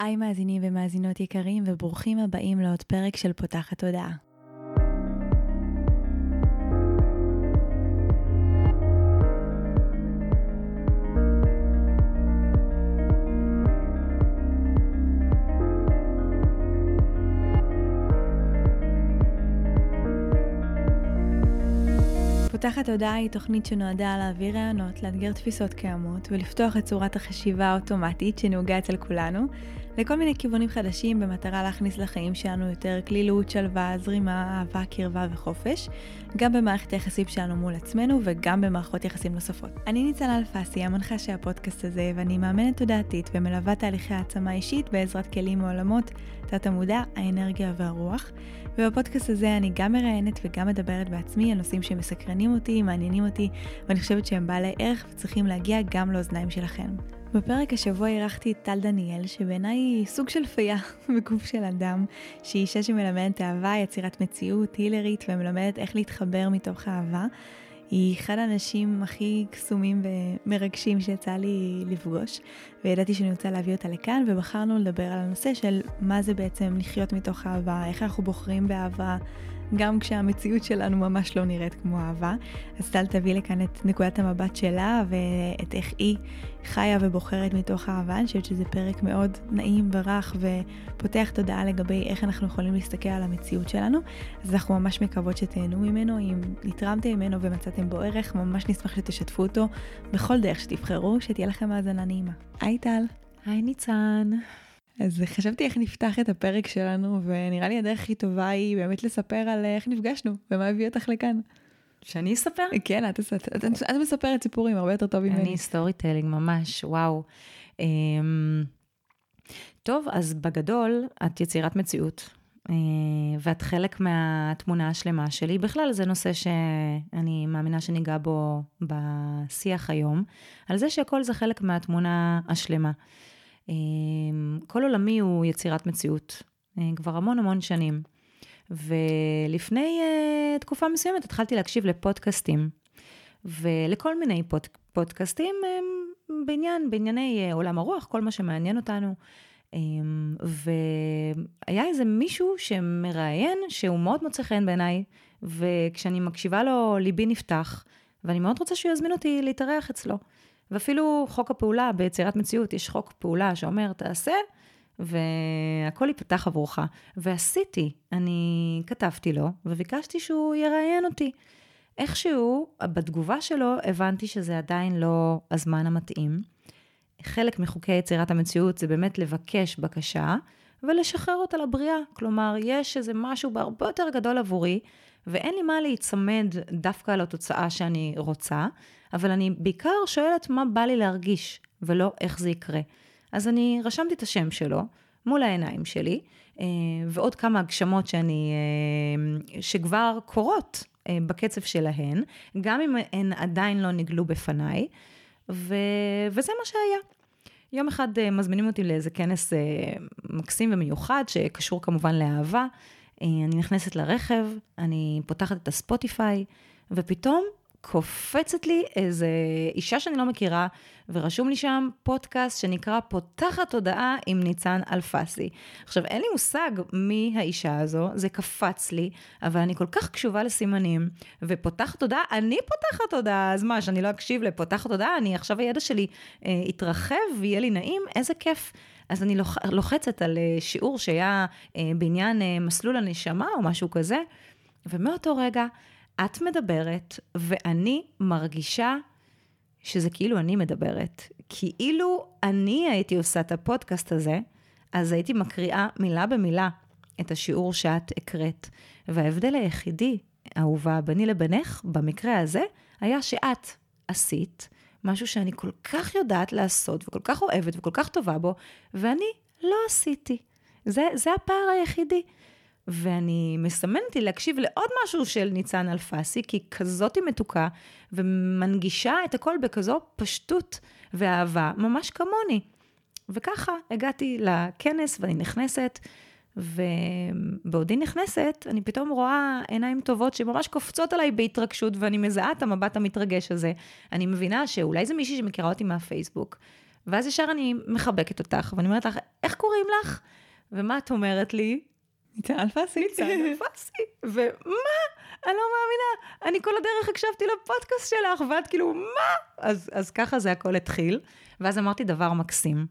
היי מאזינים ומאזינות יקרים וברוכים הבאים לעוד פרק של פותחת תודעה. פותחת תודעה היא תוכנית שנועדה להעביר רעיונות, לאתגר תפיסות קיימות ולפתוח את צורת החשיבה האוטומטית שנהוגה אצל כולנו לכל מיני כיוונים חדשים במטרה להכניס לחיים שלנו יותר כלילות, שלווה, זרימה, אהבה, קרבה וחופש, גם במערכת היחסים שלנו מול עצמנו וגם במערכות יחסים נוספות. אני ניצן אלפסי, המנחה של הפודקאסט הזה, ואני מאמנת תודעתית ומלווה תהליכי העצמה אישית בעזרת כלים מעולמות תת המודע, האנרגיה והרוח. ובפודקאסט הזה אני גם מראיינת וגם מדברת בעצמי על נושאים שמסקרנים אותי, מעניינים אותי, ואני חושבת שהם בעלי ערך וצריכים להגיע גם לאוזניים שלכם. בפרק השבוע אירחתי את טל דניאל, שבעיניי היא סוג של פייה בגוף של אדם, שהיא אישה שמלמדת אהבה, יצירת מציאות, הילרית, ומלמדת איך להתחבר מתוך אהבה. היא אחד האנשים הכי קסומים ומרגשים שיצא לי לפגוש, וידעתי שאני רוצה להביא אותה לכאן, ובחרנו לדבר על הנושא של מה זה בעצם לחיות מתוך אהבה, איך אנחנו בוחרים באהבה, גם כשהמציאות שלנו ממש לא נראית כמו אהבה. אז טל תביא לכאן את נקודת המבט שלה ואת איך היא חיה ובוחרת מתוך אהבה. אני חושבת שזה פרק מאוד נעים ורך ופותח תודעה לגבי איך אנחנו יכולים להסתכל על המציאות שלנו. אז אנחנו ממש מקוות שתהנו ממנו, אם נתרמתם ממנו ומצאתם בו ערך, ממש נשמח שתשתפו אותו בכל דרך שתבחרו, שתהיה לכם האזנה נעימה. היי טל. היי ניצן. אז חשבתי איך נפתח את הפרק שלנו, ונראה לי הדרך הכי טובה היא באמת לספר על איך נפגשנו, ומה הביא אותך לכאן. שאני אספר? כן, את, את, את, את מספרת סיפורים הרבה יותר טוב ממני. אני storytelling, ממש, וואו. Um, טוב, אז בגדול, את יצירת מציאות, uh, ואת חלק מהתמונה השלמה שלי. בכלל, זה נושא שאני מאמינה שניגע בו בשיח היום, על זה שהכל זה חלק מהתמונה השלמה. אמ, כל עולמי הוא יצירת מציאות, אה, כבר המון המון שנים. ולפני uh, תקופה מסוימת התחלתי להקשיב לפודקאסטים, ולכל מיני פוד, פודקאסטים um, בעניין, בענייני עולם הרוח, כל מה שמעניין אותנו. Um, והיה איזה מישהו שמראיין, שהוא מאוד מוצא חן בעיניי, וכשאני מקשיבה לו, ליבי נפתח, ואני מאוד רוצה שהוא יזמין אותי להתארח אצלו. ואפילו חוק הפעולה ביצירת מציאות, יש חוק פעולה שאומר, תעשה, והכל ייפתח עבורך. ועשיתי, אני כתבתי לו, וביקשתי שהוא יראיין אותי. איכשהו, בתגובה שלו, הבנתי שזה עדיין לא הזמן המתאים. חלק מחוקי יצירת המציאות זה באמת לבקש בקשה ולשחרר אותה לבריאה. כלומר, יש איזה משהו בהרבה יותר גדול עבורי, ואין לי מה להיצמד דווקא על התוצאה שאני רוצה, אבל אני בעיקר שואלת מה בא לי להרגיש, ולא איך זה יקרה. אז אני רשמתי את השם שלו מול העיניים שלי, אה, ועוד כמה הגשמות שאני, אה, שכבר קורות אה, בקצב שלהן, גם אם הן עדיין לא נגלו בפניי, ו... וזה מה שהיה. יום אחד מזמינים אותי לאיזה כנס מקסים ומיוחד, שקשור כמובן לאהבה. אני נכנסת לרכב, אני פותחת את הספוטיפיי, ופתאום קופצת לי איזה אישה שאני לא מכירה, ורשום לי שם פודקאסט שנקרא פותחת תודעה עם ניצן אלפסי. עכשיו, אין לי מושג מי האישה הזו, זה קפץ לי, אבל אני כל כך קשובה לסימנים, ופותחת תודעה, אני פותחת תודעה, אז מה, שאני לא אקשיב לפותחת תודעה, אני עכשיו הידע שלי אה, יתרחב ויהיה לי נעים, איזה כיף. אז אני לוח, לוחצת על אה, שיעור שהיה אה, בעניין אה, מסלול הנשמה או משהו כזה, ומאותו רגע, את מדברת, ואני מרגישה שזה כאילו אני מדברת. כאילו אני הייתי עושה את הפודקאסט הזה, אז הייתי מקריאה מילה במילה את השיעור שאת הקראת. וההבדל היחידי, אהובה, ביני לבינך, במקרה הזה, היה שאת עשית משהו שאני כל כך יודעת לעשות, וכל כך אוהבת, וכל כך טובה בו, ואני לא עשיתי. זה, זה הפער היחידי. ואני מסמנת לי להקשיב לעוד משהו של ניצן אלפסי, כי כזאת היא מתוקה, ומנגישה את הכל בכזו פשטות ואהבה, ממש כמוני. וככה הגעתי לכנס ואני נכנסת, ובעודי נכנסת, אני פתאום רואה עיניים טובות שממש קופצות עליי בהתרגשות, ואני מזהה את המבט המתרגש הזה. אני מבינה שאולי זה מישהי שמכירה אותי מהפייסבוק, ואז ישר אני מחבקת אותך, ואני אומרת לך, איך קוראים לך? ומה את אומרת לי? ניצן אלפסי. ניצן אלפסי. ומה? אני לא מאמינה, אני כל הדרך הקשבתי לפודקאסט שלך, ואת כאילו, מה? אז, אז ככה זה הכל התחיל. ואז אמרתי דבר מקסים.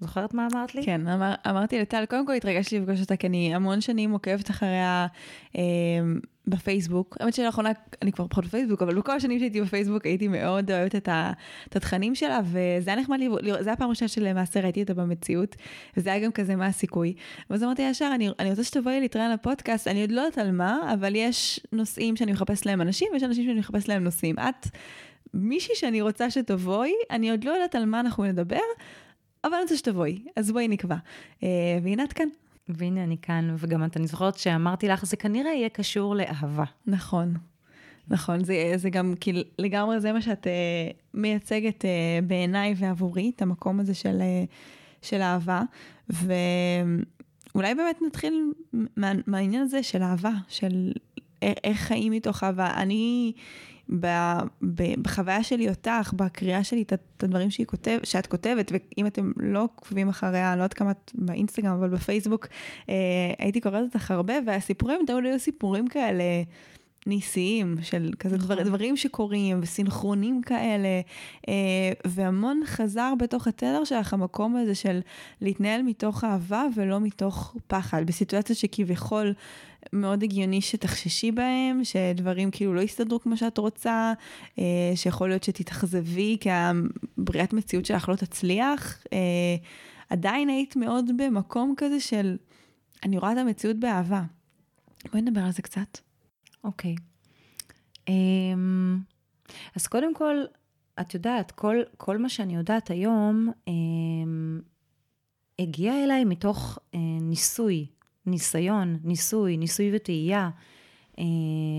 זוכרת מה אמרת לי? כן, אמר, אמרתי לטל, קודם כל התרגשתי לפגוש אותה, כי אני המון שנים עוקבת אחריה אה, בפייסבוק. האמת שלאחרונה אני כבר פחות בפייסבוק, אבל בכל השנים שהייתי בפייסבוק הייתי מאוד אוהבת את, התכנים שלה, וזה היה נחמד לראות, זה היה הפעם הראשונה שלמעשה ראיתי אותה במציאות, וזה היה גם כזה מה הסיכוי. ואז אמרתי ישר, אני, אני רוצה שתבואי להתראיין לפודקאסט, אני עוד לא יודעת על מה, אבל יש נושאים שאני מחפש להם אנשים, ויש אנשים שאני מחפש להם נושאים. את... מישהי שאני רוצה שתבואי, אני עוד לא יודעת על מה אנחנו נדבר, אבל אני רוצה שתבואי, אז בואי נקבע. אה, והנה את כאן. והנה אני כאן, וגם את, אני זוכרת שאמרתי לך, זה כנראה יהיה קשור לאהבה. נכון. נכון, זה, זה גם כאילו לגמרי זה מה שאת uh, מייצגת uh, בעיניי ועבורי, את המקום הזה של, uh, של אהבה. ואולי באמת נתחיל מה, מהעניין הזה של אהבה, של איך חיים מתוך אהבה. אני בחוויה שלי אותך, בקריאה שלי, את הדברים שהיא כותב, שאת כותבת, ואם אתם לא עוקבים אחריה, אני לא יודעת כמה את באינסטגרם, אבל בפייסבוק, אה, הייתי קוראת אותך הרבה, והסיפורים תמיד היו סיפורים כאלה. ניסיים, של כזה דבר, נכון. דברים שקורים, וסינכרונים כאלה, אה, והמון חזר בתוך התדר שלך, המקום הזה של להתנהל מתוך אהבה ולא מתוך פחד, בסיטואציות שכביכול מאוד הגיוני שתחששי בהם, שדברים כאילו לא יסתדרו כמו שאת רוצה, אה, שיכול להיות שתתאכזבי כי הבריאת מציאות שלך לא תצליח. אה, עדיין היית מאוד במקום כזה של, אני רואה את המציאות באהבה. בואי נדבר על זה קצת. אוקיי. Okay. אמ, um, אז קודם כל, את יודעת, כל, כל מה שאני יודעת היום um, הגיע אליי מתוך uh, ניסוי, ניסיון, ניסוי, ניסוי וטעייה. Uh,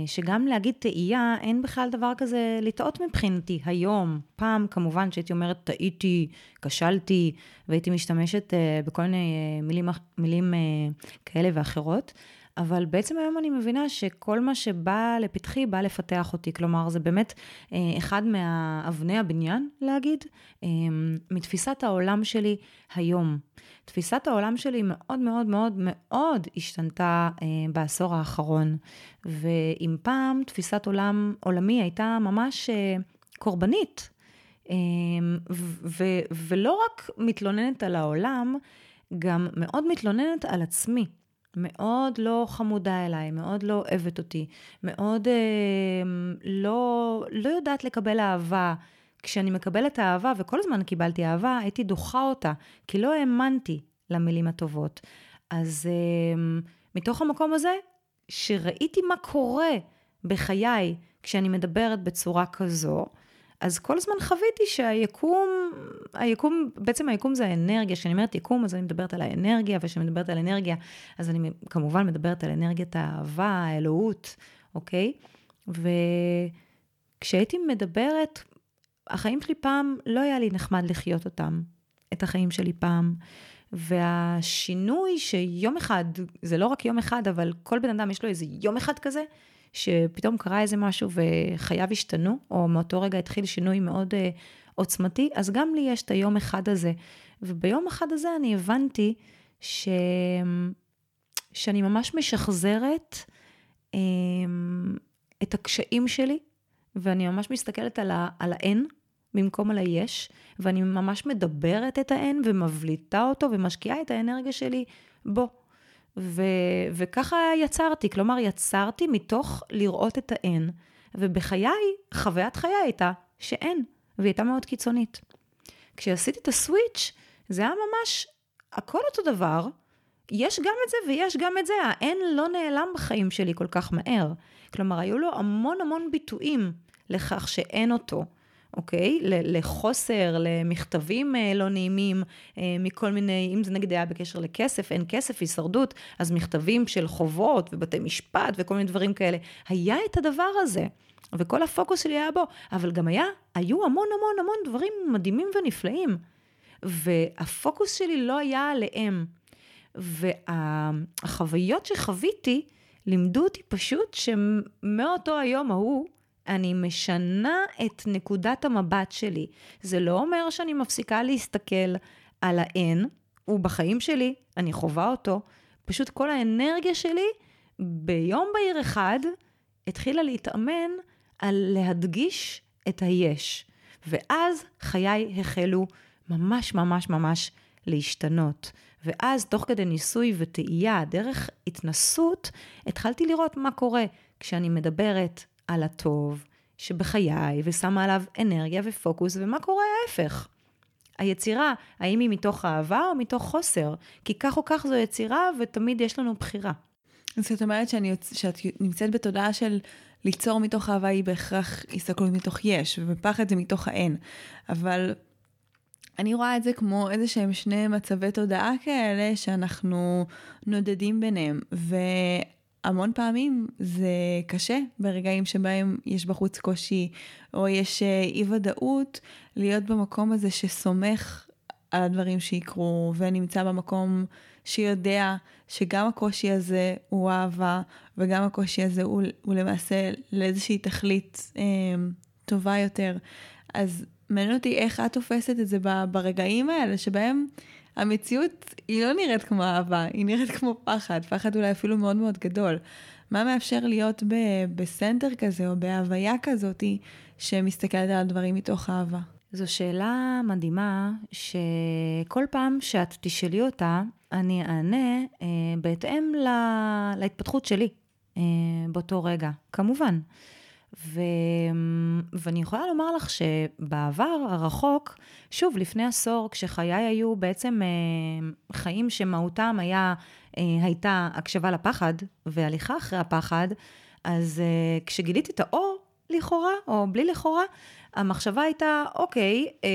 שגם להגיד תהייה, אין בכלל דבר כזה לטעות מבחינתי היום. פעם, כמובן, שהייתי אומרת, טעיתי, כשלתי, והייתי משתמשת uh, בכל מיני uh, מילים, מילים כאלה ואחרות. אבל בעצם היום אני מבינה שכל מה שבא לפתחי בא לפתח אותי. כלומר, זה באמת אה, אחד מאבני הבניין, להגיד, אה, מתפיסת העולם שלי היום. תפיסת העולם שלי מאוד מאוד מאוד מאוד השתנתה אה, בעשור האחרון. ואם פעם תפיסת עולם עולמי הייתה ממש קורבנית, ו- ולא רק מתלוננת על העולם, גם מאוד מתלוננת על עצמי. מאוד לא חמודה אליי, מאוד לא אוהבת אותי, מאוד אה, לא, לא יודעת לקבל אהבה. כשאני מקבלת אהבה, וכל הזמן קיבלתי אהבה, הייתי דוחה אותה, כי לא האמנתי למילים הטובות. אז אה, מתוך המקום הזה, שראיתי מה קורה בחיי כשאני מדברת בצורה כזו, אז כל הזמן חוויתי שהיקום, היקום, בעצם היקום זה האנרגיה, כשאני אומרת יקום, אז אני מדברת על האנרגיה, וכשאני מדברת על אנרגיה, אז אני כמובן מדברת על אנרגיית האהבה, האלוהות, אוקיי? וכשהייתי מדברת, החיים שלי פעם, לא היה לי נחמד לחיות אותם, את החיים שלי פעם. והשינוי שיום אחד, זה לא רק יום אחד, אבל כל בן אדם יש לו איזה יום אחד כזה, שפתאום קרה איזה משהו וחייו השתנו, או מאותו רגע התחיל שינוי מאוד uh, עוצמתי, אז גם לי יש את היום אחד הזה. וביום אחד הזה אני הבנתי ש... שאני ממש משחזרת um, את הקשיים שלי, ואני ממש מסתכלת על, ה... על האין במקום על היש, ואני ממש מדברת את האין ומבליטה אותו ומשקיעה את האנרגיה שלי בו. ו, וככה יצרתי, כלומר יצרתי מתוך לראות את האין, ובחיי, חוויית חיי הייתה שאין, והיא הייתה מאוד קיצונית. כשעשיתי את הסוויץ', זה היה ממש הכל אותו דבר, יש גם את זה ויש גם את זה, האין לא נעלם בחיים שלי כל כך מהר. כלומר, היו לו המון המון ביטויים לכך שאין אותו. אוקיי? לחוסר, למכתבים אה, לא נעימים, אה, מכל מיני, אם זה נגיד היה בקשר לכסף, אין כסף, הישרדות, אז מכתבים של חובות ובתי משפט וכל מיני דברים כאלה. היה את הדבר הזה. וכל הפוקוס שלי היה בו, אבל גם היה, היו המון המון המון דברים מדהימים ונפלאים. והפוקוס שלי לא היה עליהם. והחוויות שחוויתי לימדו אותי פשוט שמאותו היום ההוא, אני משנה את נקודת המבט שלי. זה לא אומר שאני מפסיקה להסתכל על האין, הוא בחיים שלי, אני חווה אותו. פשוט כל האנרגיה שלי ביום בהיר אחד התחילה להתאמן על להדגיש את היש. ואז חיי החלו ממש ממש ממש להשתנות. ואז תוך כדי ניסוי וטעייה, דרך התנסות, התחלתי לראות מה קורה כשאני מדברת על הטוב שבחיי ושמה עליו אנרגיה ופוקוס, ומה קורה ההפך. היצירה, האם היא מתוך אהבה או מתוך חוסר? כי כך או כך זו יצירה ותמיד יש לנו בחירה. זאת אומרת שאני, שאת נמצאת בתודעה של ליצור מתוך אהבה היא בהכרח הסתכלות מתוך יש, ובפחד זה מתוך האין. אבל אני רואה את זה כמו איזה שהם שני מצבי תודעה כאלה שאנחנו נודדים ביניהם. והמון פעמים זה קשה ברגעים שבהם יש בחוץ קושי או יש אה, אי ודאות, להיות במקום הזה שסומך על הדברים שיקרו ונמצא במקום שיודע שגם הקושי הזה הוא אהבה וגם הקושי הזה הוא, הוא למעשה לאיזושהי תכלית אה, טובה יותר. אז מעניין אותי איך את תופסת את זה ברגעים האלה, שבהם המציאות היא לא נראית כמו אהבה, היא נראית כמו פחד, פחד אולי אפילו מאוד מאוד גדול. מה מאפשר להיות ב- בסנטר כזה או בהוויה כזאת שמסתכלת על הדברים מתוך אהבה? זו שאלה מדהימה, שכל פעם שאת תשאלי אותה, אני אענה אה, בהתאם לה, להתפתחות שלי אה, באותו רגע, כמובן. ו... ואני יכולה לומר לך שבעבר הרחוק, שוב, לפני עשור, כשחיי היו בעצם אה, חיים שמהותם היה, אה, הייתה הקשבה לפחד והליכה אחרי הפחד, אז אה, כשגיליתי את האור, לכאורה, או בלי לכאורה, המחשבה הייתה, אוקיי, אה,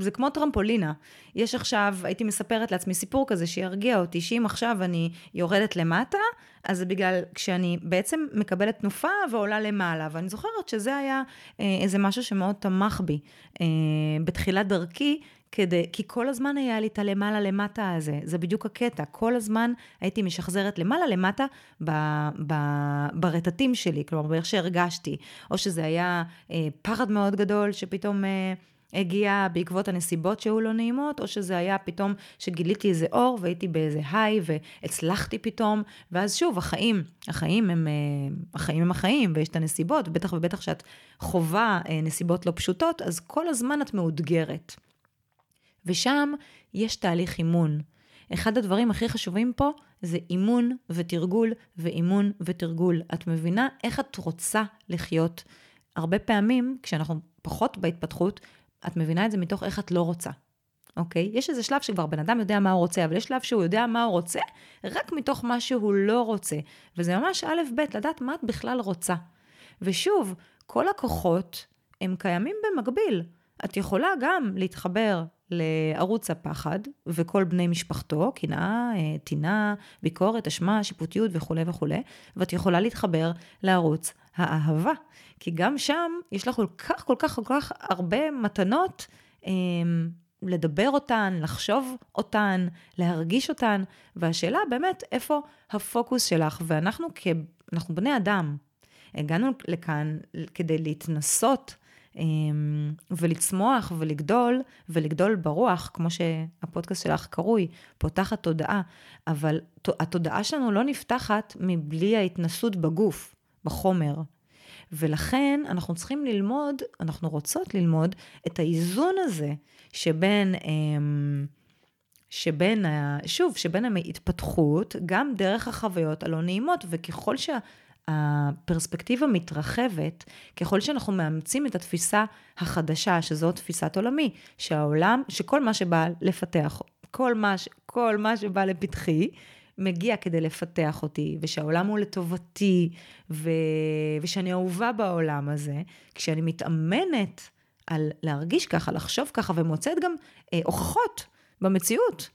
זה כמו טרמפולינה. יש עכשיו, הייתי מספרת לעצמי סיפור כזה שירגיע אותי, שאם עכשיו אני יורדת למטה, אז זה בגלל כשאני בעצם מקבלת תנופה ועולה למעלה. ואני זוכרת שזה היה אה, איזה משהו שמאוד תמך בי אה, בתחילת דרכי, כדי, כי כל הזמן היה לי את הלמעלה למטה הזה, זה בדיוק הקטע, כל הזמן הייתי משחזרת למעלה למטה ב, ב, ברטטים שלי, כלומר באיך שהרגשתי, או שזה היה אה, פחד מאוד גדול שפתאום... אה, הגיע בעקבות הנסיבות שהיו לא נעימות, או שזה היה פתאום שגיליתי איזה אור והייתי באיזה היי והצלחתי פתאום, ואז שוב, החיים, החיים הם, אה, החיים הם החיים, ויש את הנסיבות, בטח ובטח שאת חווה אה, נסיבות לא פשוטות, אז כל הזמן את מאותגרת. ושם יש תהליך אימון. אחד הדברים הכי חשובים פה זה אימון ותרגול ואימון ותרגול. את מבינה איך את רוצה לחיות. הרבה פעמים, כשאנחנו פחות בהתפתחות, את מבינה את זה מתוך איך את לא רוצה. אוקיי? יש איזה שלב שכבר בן אדם יודע מה הוא רוצה, אבל יש שלב שהוא יודע מה הוא רוצה, רק מתוך מה שהוא לא רוצה. וזה ממש א' ב', לדעת מה את בכלל רוצה. ושוב, כל הכוחות הם קיימים במקביל. את יכולה גם להתחבר לערוץ הפחד וכל בני משפחתו, קנאה, אה, טינה, ביקורת, אשמה, שיפוטיות וכולי וכולי, ואת יכולה להתחבר לערוץ האהבה. כי גם שם יש לך כל כך כל כך כל כך הרבה מתנות אה, לדבר אותן, לחשוב אותן, להרגיש אותן, והשאלה באמת איפה הפוקוס שלך, ואנחנו כ... אנחנו בני אדם, הגענו לכאן כדי להתנסות ולצמוח ולגדול, ולגדול ברוח, כמו שהפודקאסט שלך קרוי, פותחת תודעה, אבל התודעה שלנו לא נפתחת מבלי ההתנסות בגוף, בחומר. ולכן אנחנו צריכים ללמוד, אנחנו רוצות ללמוד את האיזון הזה שבין, אמ, שבין, שוב, שבין ההתפתחות, גם דרך החוויות הלא נעימות, וככל שה... הפרספקטיבה מתרחבת ככל שאנחנו מאמצים את התפיסה החדשה, שזו תפיסת עולמי, שהעולם, שכל מה שבא לפתח, כל מה, כל מה שבא לפתחי, מגיע כדי לפתח אותי, ושהעולם הוא לטובתי, ו... ושאני אהובה בעולם הזה, כשאני מתאמנת על להרגיש ככה, לחשוב ככה, ומוצאת גם אה, הוכחות במציאות,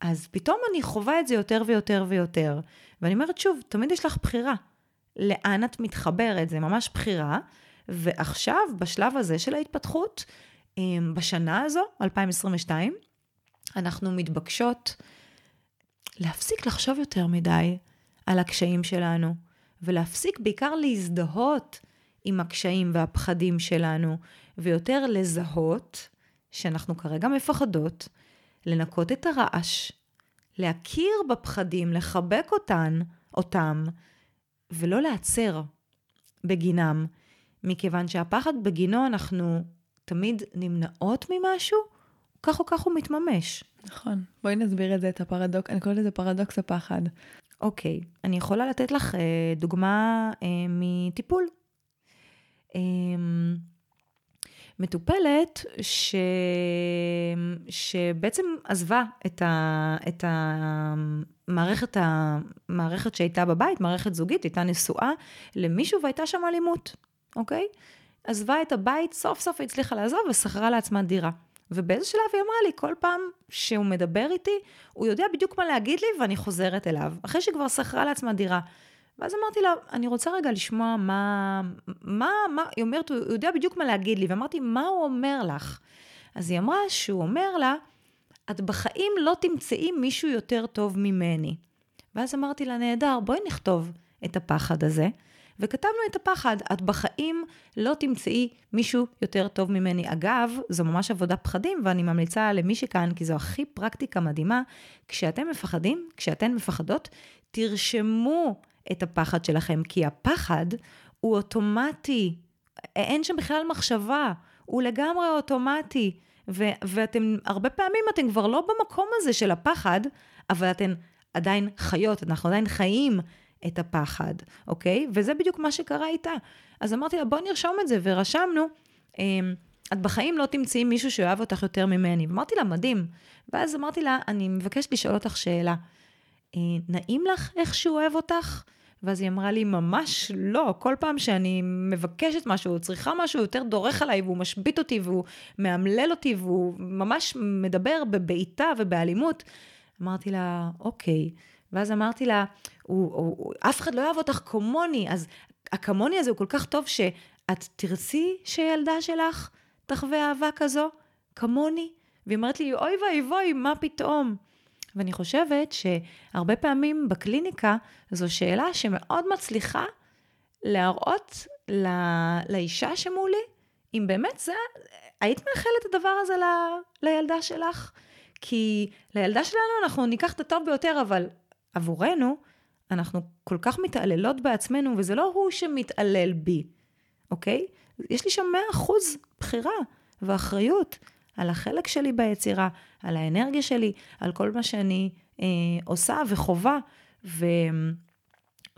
אז פתאום אני חווה את זה יותר ויותר ויותר. ואני אומרת, שוב, תמיד יש לך בחירה. לאן את מתחברת, זה ממש בחירה. ועכשיו, בשלב הזה של ההתפתחות, אמ, בשנה הזו, 2022, אנחנו מתבקשות להפסיק לחשוב יותר מדי על הקשיים שלנו, ולהפסיק בעיקר להזדהות עם הקשיים והפחדים שלנו, ויותר לזהות שאנחנו כרגע מפחדות, לנקות את הרעש, להכיר בפחדים, לחבק אותן, אותם, ולא להצר בגינם, מכיוון שהפחד בגינו אנחנו תמיד נמנעות ממשהו, כך או כך הוא מתממש. נכון. בואי נסביר את זה, את הפרדוקס, אני קוראת לזה פרדוקס הפחד. אוקיי, אני יכולה לתת לך אה, דוגמה אה, מטיפול. אה, מטופלת ש... שבעצם עזבה את, ה... את המערכת, המערכת שהייתה בבית, מערכת זוגית, הייתה נשואה למישהו והייתה שם אלימות, אוקיי? עזבה את הבית, סוף סוף הצליחה לעזוב ושכרה לעצמה דירה. ובאיזה שלב היא אמרה לי, כל פעם שהוא מדבר איתי, הוא יודע בדיוק מה להגיד לי ואני חוזרת אליו, אחרי שכבר שכרה לעצמה דירה. ואז אמרתי לה, אני רוצה רגע לשמוע מה, מה, מה, היא אומרת, הוא יודע בדיוק מה להגיד לי, ואמרתי, מה הוא אומר לך? אז היא אמרה שהוא אומר לה, את בחיים לא תמצאי מישהו יותר טוב ממני. ואז אמרתי לה, נהדר, בואי נכתוב את הפחד הזה. וכתבנו את הפחד, את בחיים לא תמצאי מישהו יותר טוב ממני. אגב, זו ממש עבודה פחדים, ואני ממליצה למי שכאן, כי זו הכי פרקטיקה מדהימה, כשאתם מפחדים, כשאתן מפחדות, תרשמו את הפחד שלכם, כי הפחד הוא אוטומטי, אין שם בכלל מחשבה, הוא לגמרי אוטומטי. ו- ואתם, הרבה פעמים אתם כבר לא במקום הזה של הפחד, אבל אתן עדיין חיות, אנחנו עדיין חיים את הפחד, אוקיי? וזה בדיוק מה שקרה איתה. אז אמרתי לה, בואי נרשום את זה, ורשמנו, אמ, את בחיים לא תמצאי מישהו שאוהב אותך יותר ממני. ואמרתי לה, מדהים. ואז אמרתי לה, אני מבקשת לשאול אותך שאלה. אה, נעים לך איך שהוא אוהב אותך? ואז היא אמרה לי, ממש לא. כל פעם שאני מבקשת משהו, צריכה משהו, הוא יותר דורך עליי, והוא משבית אותי, והוא מאמלל אותי, והוא ממש מדבר בבעיטה ובאלימות. אמרתי לה, אוקיי. ואז אמרתי לה, הוא, הוא, הוא, אף אחד לא אוהב אותך כמוני, אז הכמוני הזה הוא כל כך טוב שאת תרצי שילדה שלך תחווה אהבה כזו, כמוני? והיא אומרת לי, אוי ואבוי, מה פתאום? ואני חושבת שהרבה פעמים בקליניקה זו שאלה שמאוד מצליחה להראות לא, לאישה שמולי, אם באמת זה, היית מאחלת את הדבר הזה ל, לילדה שלך? כי לילדה שלנו אנחנו ניקח את הטוב ביותר, אבל עבורנו, אנחנו כל כך מתעללות בעצמנו, וזה לא הוא שמתעלל בי, אוקיי? יש לי שם 100% בחירה ואחריות על החלק שלי ביצירה, על האנרגיה שלי, על כל מה שאני אה, עושה וחובה. ו,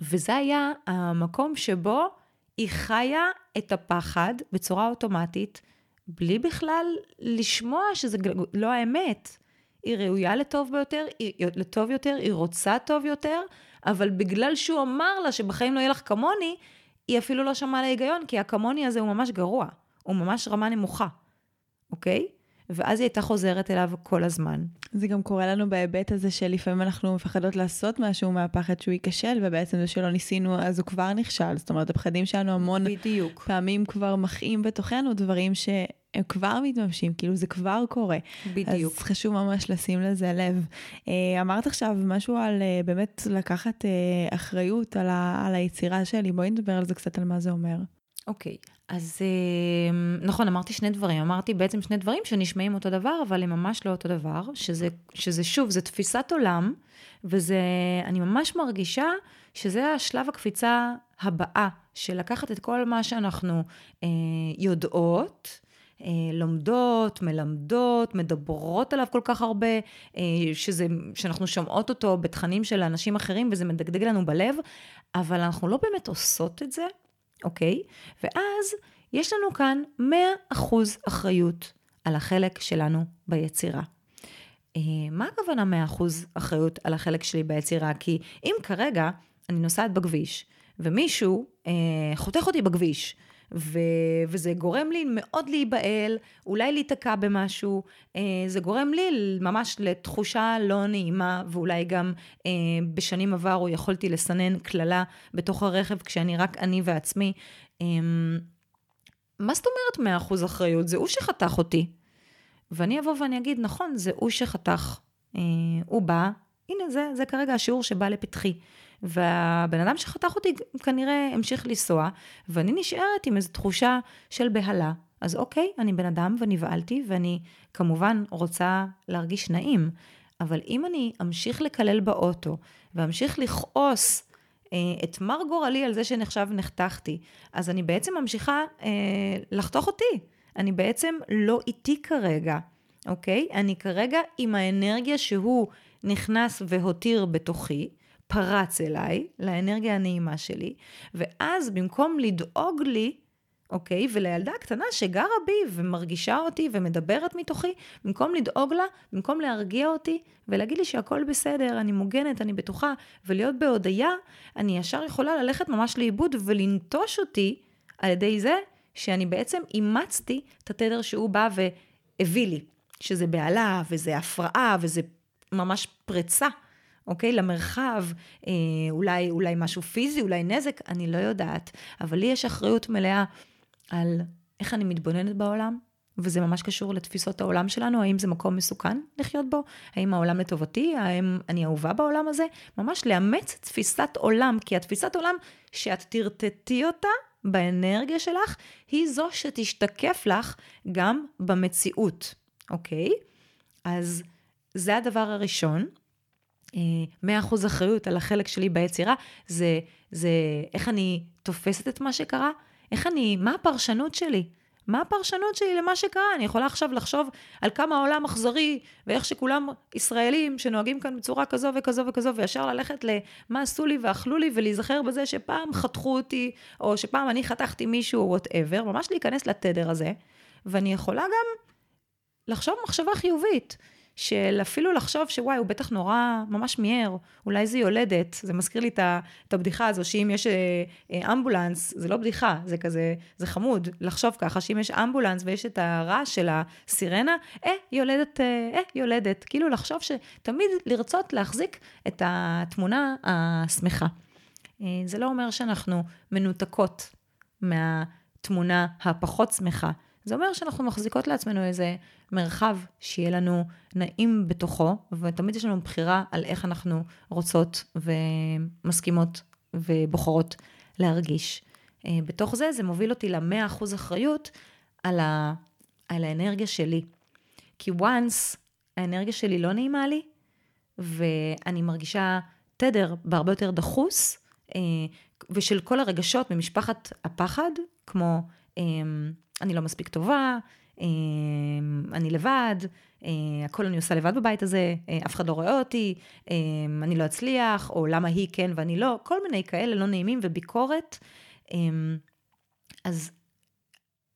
וזה היה המקום שבו היא חיה את הפחד בצורה אוטומטית, בלי בכלל לשמוע שזה לא האמת. היא ראויה לטוב ביותר, היא, לטוב יותר, היא רוצה טוב יותר, אבל בגלל שהוא אמר לה שבחיים לא יהיה לך כמוני, היא אפילו לא שמעה להיגיון, כי הכמוני הזה הוא ממש גרוע, הוא ממש רמה נמוכה, אוקיי? ואז היא הייתה חוזרת אליו כל הזמן. זה גם קורה לנו בהיבט הזה שלפעמים אנחנו מפחדות לעשות משהו מהפחד שהוא ייכשל, ובעצם זה שלא ניסינו, אז הוא כבר נכשל. זאת אומרת, הפחדים שלנו המון בדיוק. פעמים כבר מחיים בתוכנו דברים ש... הם כבר מתממשים, כאילו זה כבר קורה. בדיוק. אז חשוב ממש לשים לזה לב. אה, אמרת עכשיו משהו על אה, באמת לקחת אה, אחריות על, ה, על היצירה שלי, בואי נדבר על זה קצת, על מה זה אומר. אוקיי, okay. אז נכון, אמרתי שני דברים. אמרתי בעצם שני דברים שנשמעים אותו דבר, אבל הם ממש לא אותו דבר, שזה, שזה שוב, זה תפיסת עולם, וזה, אני ממש מרגישה שזה השלב הקפיצה הבאה, של לקחת את כל מה שאנחנו אה, יודעות, אה, לומדות, מלמדות, מדברות עליו כל כך הרבה, אה, שזה, שאנחנו שומעות אותו בתכנים של אנשים אחרים וזה מדגדג לנו בלב, אבל אנחנו לא באמת עושות את זה, אוקיי? ואז יש לנו כאן 100% אחריות על החלק שלנו ביצירה. אה, מה הכוונה 100% אחריות על החלק שלי ביצירה? כי אם כרגע אני נוסעת בכביש, ומישהו אה, חותך אותי בכביש, ו, וזה גורם לי מאוד להיבהל, אולי להיתקע במשהו, אה, זה גורם לי ממש לתחושה לא נעימה, ואולי גם אה, בשנים עברו יכולתי לסנן קללה בתוך הרכב כשאני רק אני ועצמי. אה, מה זאת אומרת 100% אחריות? זה הוא שחתך אותי. ואני אבוא ואני אגיד, נכון, זה הוא שחתך. אה, הוא בא, הנה זה, זה כרגע השיעור שבא לפתחי. והבן אדם שחתך אותי כנראה המשיך לנסוע, ואני נשארת עם איזו תחושה של בהלה. אז אוקיי, אני בן אדם ונבהלתי, ואני כמובן רוצה להרגיש נעים, אבל אם אני אמשיך לקלל באוטו, ואמשיך לכעוס אה, את מר גורלי על זה שנחשב נחתכתי, אז אני בעצם ממשיכה אה, לחתוך אותי. אני בעצם לא איתי כרגע, אוקיי? אני כרגע עם האנרגיה שהוא נכנס והותיר בתוכי, פרץ אליי, לאנרגיה הנעימה שלי, ואז במקום לדאוג לי, אוקיי? ולילדה הקטנה שגרה בי ומרגישה אותי ומדברת מתוכי, במקום לדאוג לה, במקום להרגיע אותי ולהגיד לי שהכל בסדר, אני מוגנת, אני בטוחה, ולהיות בהודיה, אני ישר יכולה ללכת ממש לאיבוד ולנטוש אותי על ידי זה שאני בעצם אימצתי את התדר שהוא בא והביא לי, שזה בהלה וזה הפרעה וזה ממש פריצה. אוקיי? למרחב, אה, אולי, אולי משהו פיזי, אולי נזק, אני לא יודעת. אבל לי יש אחריות מלאה על איך אני מתבוננת בעולם, וזה ממש קשור לתפיסות העולם שלנו, האם זה מקום מסוכן לחיות בו, האם העולם לטובתי, האם אני אהובה בעולם הזה, ממש לאמץ תפיסת עולם, כי התפיסת עולם שאת תרטטי אותה באנרגיה שלך, היא זו שתשתקף לך גם במציאות, אוקיי? אז זה הדבר הראשון. 100% אה, אחריות על החלק שלי ביצירה, זה, זה איך אני תופסת את מה שקרה, איך אני, מה הפרשנות שלי? מה הפרשנות שלי למה שקרה? אני יכולה עכשיו לחשוב על כמה העולם אכזרי, ואיך שכולם ישראלים שנוהגים כאן בצורה כזו וכזו וכזו, וישר ללכת למה עשו לי ואכלו לי, ולהיזכר בזה שפעם חתכו אותי, או שפעם אני חתכתי מישהו, או whatever, ממש להיכנס לתדר הזה, ואני יכולה גם לחשוב מחשבה חיובית. של אפילו לחשוב שוואי, הוא בטח נורא, ממש מיהר, אולי זה יולדת. זה מזכיר לי את הבדיחה הזו, שאם יש אה, אה, אמבולנס, זה לא בדיחה, זה כזה, זה חמוד לחשוב ככה, שאם יש אמבולנס ויש את הרעש של הסירנה, אה, יולדת, אה, אה, יולדת. כאילו לחשוב שתמיד לרצות להחזיק את התמונה השמחה. זה לא אומר שאנחנו מנותקות מהתמונה הפחות שמחה. זה אומר שאנחנו מחזיקות לעצמנו איזה מרחב שיהיה לנו נעים בתוכו, ותמיד יש לנו בחירה על איך אנחנו רוצות ומסכימות ובוחרות להרגיש. אה, בתוך זה, זה מוביל אותי ל-100% אחריות על, ה, על האנרגיה שלי. כי once האנרגיה שלי לא נעימה לי, ואני מרגישה תדר בהרבה יותר דחוס, אה, ושל כל הרגשות ממשפחת הפחד, כמו אמ, אני לא מספיק טובה, אמ, אני לבד, אה, הכל אני עושה לבד בבית הזה, אה, אף אחד לא רואה אותי, אני לא אצליח, או למה היא כן ואני לא, כל מיני כאלה לא נעימים וביקורת. אז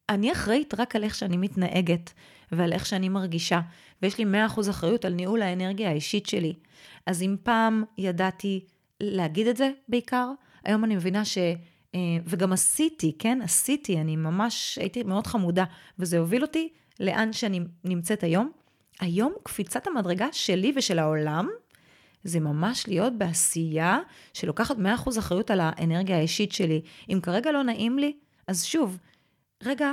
אני אחראית רק על איך שאני מתנהגת ועל איך שאני מרגישה, ויש לי 100% אחריות על ניהול האנרגיה האישית שלי. אז אם פעם ידעתי להגיד את זה בעיקר, היום אני מבינה ש... אה, וגם עשיתי, כן? עשיתי, אני ממש הייתי מאוד חמודה, וזה הוביל אותי לאן שאני נמצאת היום. היום קפיצת המדרגה שלי ושל העולם, זה ממש להיות בעשייה שלוקחת 100% אחריות על האנרגיה האישית שלי. אם כרגע לא נעים לי, אז שוב, רגע,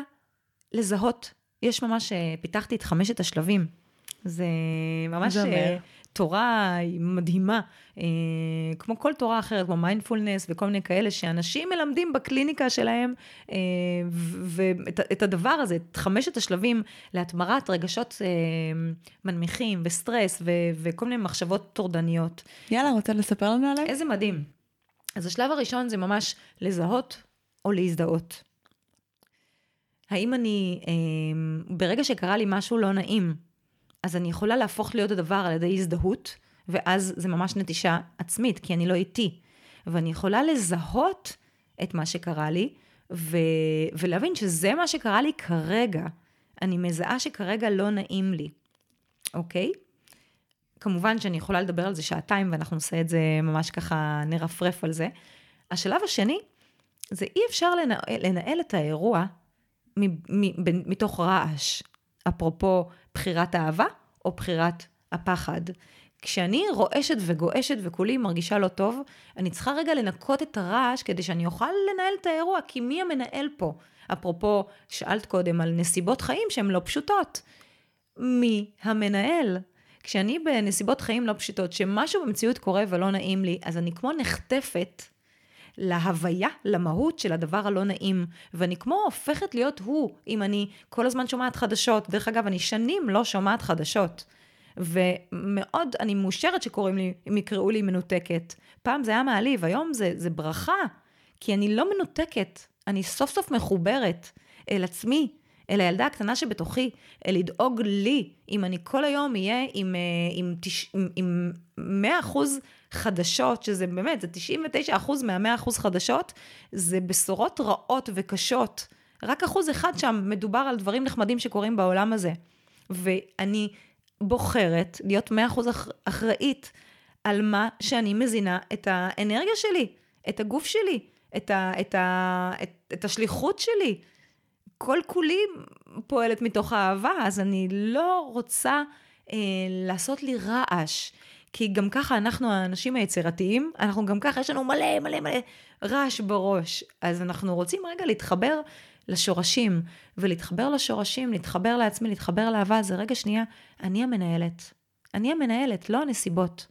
לזהות. יש ממש, אה, פיתחתי את חמשת השלבים. זה ממש אה, תורה מדהימה, אה, כמו כל תורה אחרת, כמו מיינדפולנס וכל מיני כאלה, שאנשים מלמדים בקליניקה שלהם, אה, ואת הדבר הזה, את חמשת השלבים להתמרת רגשות אה, מנמיכים וסטרס ו, וכל מיני מחשבות טורדניות. יאללה, רוצה לספר לנו עליהם? איזה מדהים. אז השלב הראשון זה ממש לזהות או להזדהות. האם אני, ברגע שקרה לי משהו לא נעים, אז אני יכולה להפוך להיות הדבר על ידי הזדהות, ואז זה ממש נטישה עצמית, כי אני לא איתי. ואני יכולה לזהות את מה שקרה לי, ו... ולהבין שזה מה שקרה לי כרגע. אני מזהה שכרגע לא נעים לי, אוקיי? כמובן שאני יכולה לדבר על זה שעתיים, ואנחנו נעשה את זה ממש ככה, נרפרף על זה. השלב השני, זה אי אפשר לנהל, לנהל את האירוע מתוך רעש. אפרופו בחירת האהבה או בחירת הפחד. כשאני רועשת וגועשת וכולי מרגישה לא טוב, אני צריכה רגע לנקות את הרעש כדי שאני אוכל לנהל את האירוע, כי מי המנהל פה? אפרופו, שאלת קודם על נסיבות חיים שהן לא פשוטות. מי המנהל? כשאני בנסיבות חיים לא פשוטות, שמשהו במציאות קורה ולא נעים לי, אז אני כמו נחטפת להוויה, למהות של הדבר הלא נעים, ואני כמו הופכת להיות הוא, אם אני כל הזמן שומעת חדשות. דרך אגב, אני שנים לא שומעת חדשות. ומאוד, אני מאושרת שקוראים לי, אם יקראו לי מנותקת. פעם זה היה מעליב, היום זה, זה ברכה, כי אני לא מנותקת, אני סוף סוף מחוברת אל עצמי, אל הילדה הקטנה שבתוכי, אל לדאוג לי, אם אני כל היום אהיה עם, אה, עם, עם, עם 100 אחוז חדשות, שזה באמת, זה 99 אחוז מה-100 אחוז חדשות, זה בשורות רעות וקשות. רק אחוז אחד שם מדובר על דברים נחמדים שקורים בעולם הזה. ואני בוחרת להיות 100 אחוז אחראית על מה שאני מזינה את האנרגיה שלי, את הגוף שלי, את, ה, את, ה, את, את השליחות שלי. כל כולי פועלת מתוך אהבה, אז אני לא רוצה אה, לעשות לי רעש. כי גם ככה אנחנו האנשים היצירתיים, אנחנו גם ככה, יש לנו מלא מלא מלא רעש בראש. אז אנחנו רוצים רגע להתחבר לשורשים, ולהתחבר לשורשים, להתחבר לעצמי, להתחבר לאהבה, זה רגע שנייה, אני המנהלת. אני המנהלת, לא הנסיבות.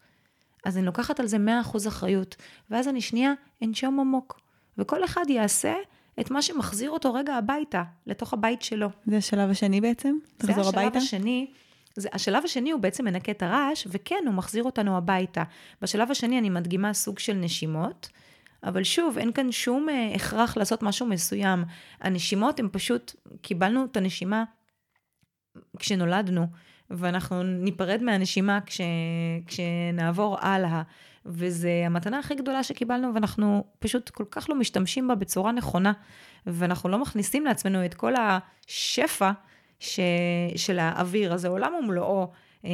אז אני לוקחת על זה 100% אחריות, ואז אני שנייה אנשום עמוק. וכל אחד יעשה את מה שמחזיר אותו רגע הביתה, לתוך הבית שלו. זה השלב השני בעצם? הביתה? זה השלב השני. זה, השלב השני הוא בעצם מנקה את הרעש, וכן, הוא מחזיר אותנו הביתה. בשלב השני אני מדגימה סוג של נשימות, אבל שוב, אין כאן שום אה, הכרח לעשות משהו מסוים. הנשימות הן פשוט, קיבלנו את הנשימה כשנולדנו, ואנחנו ניפרד מהנשימה כש, כשנעבור הלאה. וזו המתנה הכי גדולה שקיבלנו, ואנחנו פשוט כל כך לא משתמשים בה בצורה נכונה, ואנחנו לא מכניסים לעצמנו את כל השפע ש, של האוויר. הזה, עולם ומלואו. אה,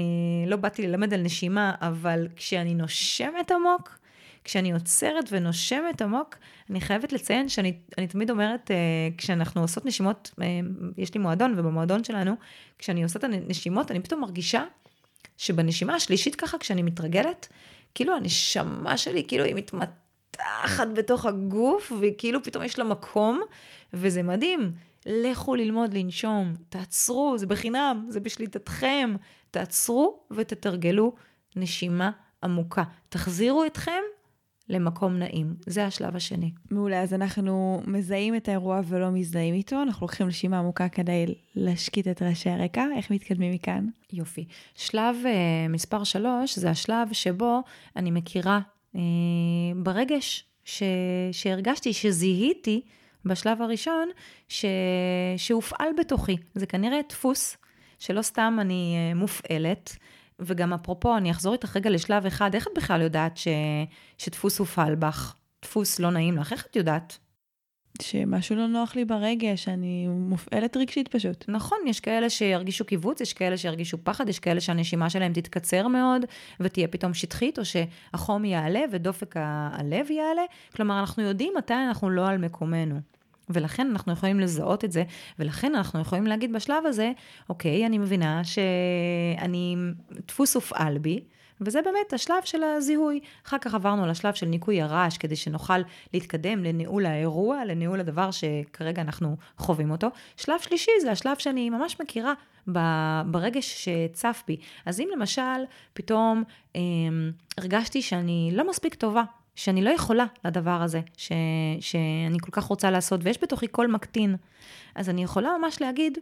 לא באתי ללמד על נשימה, אבל כשאני נושמת עמוק, כשאני עוצרת ונושמת עמוק, אני חייבת לציין שאני תמיד אומרת, אה, כשאנחנו עושות נשימות, אה, יש לי מועדון, ובמועדון שלנו, כשאני עושה את הנשימות, אני פתאום מרגישה שבנשימה השלישית ככה, כשאני מתרגלת, כאילו הנשמה שלי, כאילו היא מתמתחת בתוך הגוף, וכאילו פתאום יש לה מקום, וזה מדהים. לכו ללמוד לנשום, תעצרו, זה בחינם, זה בשליטתכם. תעצרו ותתרגלו נשימה עמוקה. תחזירו אתכם למקום נעים. זה השלב השני. מעולה, אז אנחנו מזהים את האירוע ולא מזדהים איתו, אנחנו לוקחים נשימה עמוקה כדי להשקיט את רעשי הרקע. איך מתקדמים מכאן? יופי. שלב uh, מספר שלוש זה השלב שבו אני מכירה uh, ברגש ש... שהרגשתי, שזיהיתי בשלב הראשון, ש... שהופעל בתוכי. זה כנראה דפוס שלא סתם אני uh, מופעלת. וגם אפרופו, אני אחזור איתך רגע לשלב אחד, איך את בכלל יודעת ש... שדפוס הופעל בך? דפוס לא נעים לך, איך את יודעת? שמשהו לא נוח לי ברגש, שאני מופעלת רגשית פשוט. נכון, יש כאלה שירגישו קיבוץ, יש כאלה שירגישו פחד, יש כאלה שהנשימה שלהם תתקצר מאוד ותהיה פתאום שטחית, או שהחום יעלה ודופק הלב יעלה. כלומר, אנחנו יודעים מתי אנחנו לא על מקומנו. ולכן אנחנו יכולים לזהות את זה, ולכן אנחנו יכולים להגיד בשלב הזה, אוקיי, אני מבינה שאני, דפוס הופעל בי, וזה באמת השלב של הזיהוי. אחר כך עברנו לשלב של ניקוי הרעש, כדי שנוכל להתקדם לניהול האירוע, לניהול הדבר שכרגע אנחנו חווים אותו. שלב שלישי זה השלב שאני ממש מכירה ברגש שצף בי. אז אם למשל, פתאום אה, הרגשתי שאני לא מספיק טובה שאני לא יכולה לדבר הזה, ש, שאני כל כך רוצה לעשות, ויש בתוכי קול מקטין. אז אני יכולה ממש להגיד,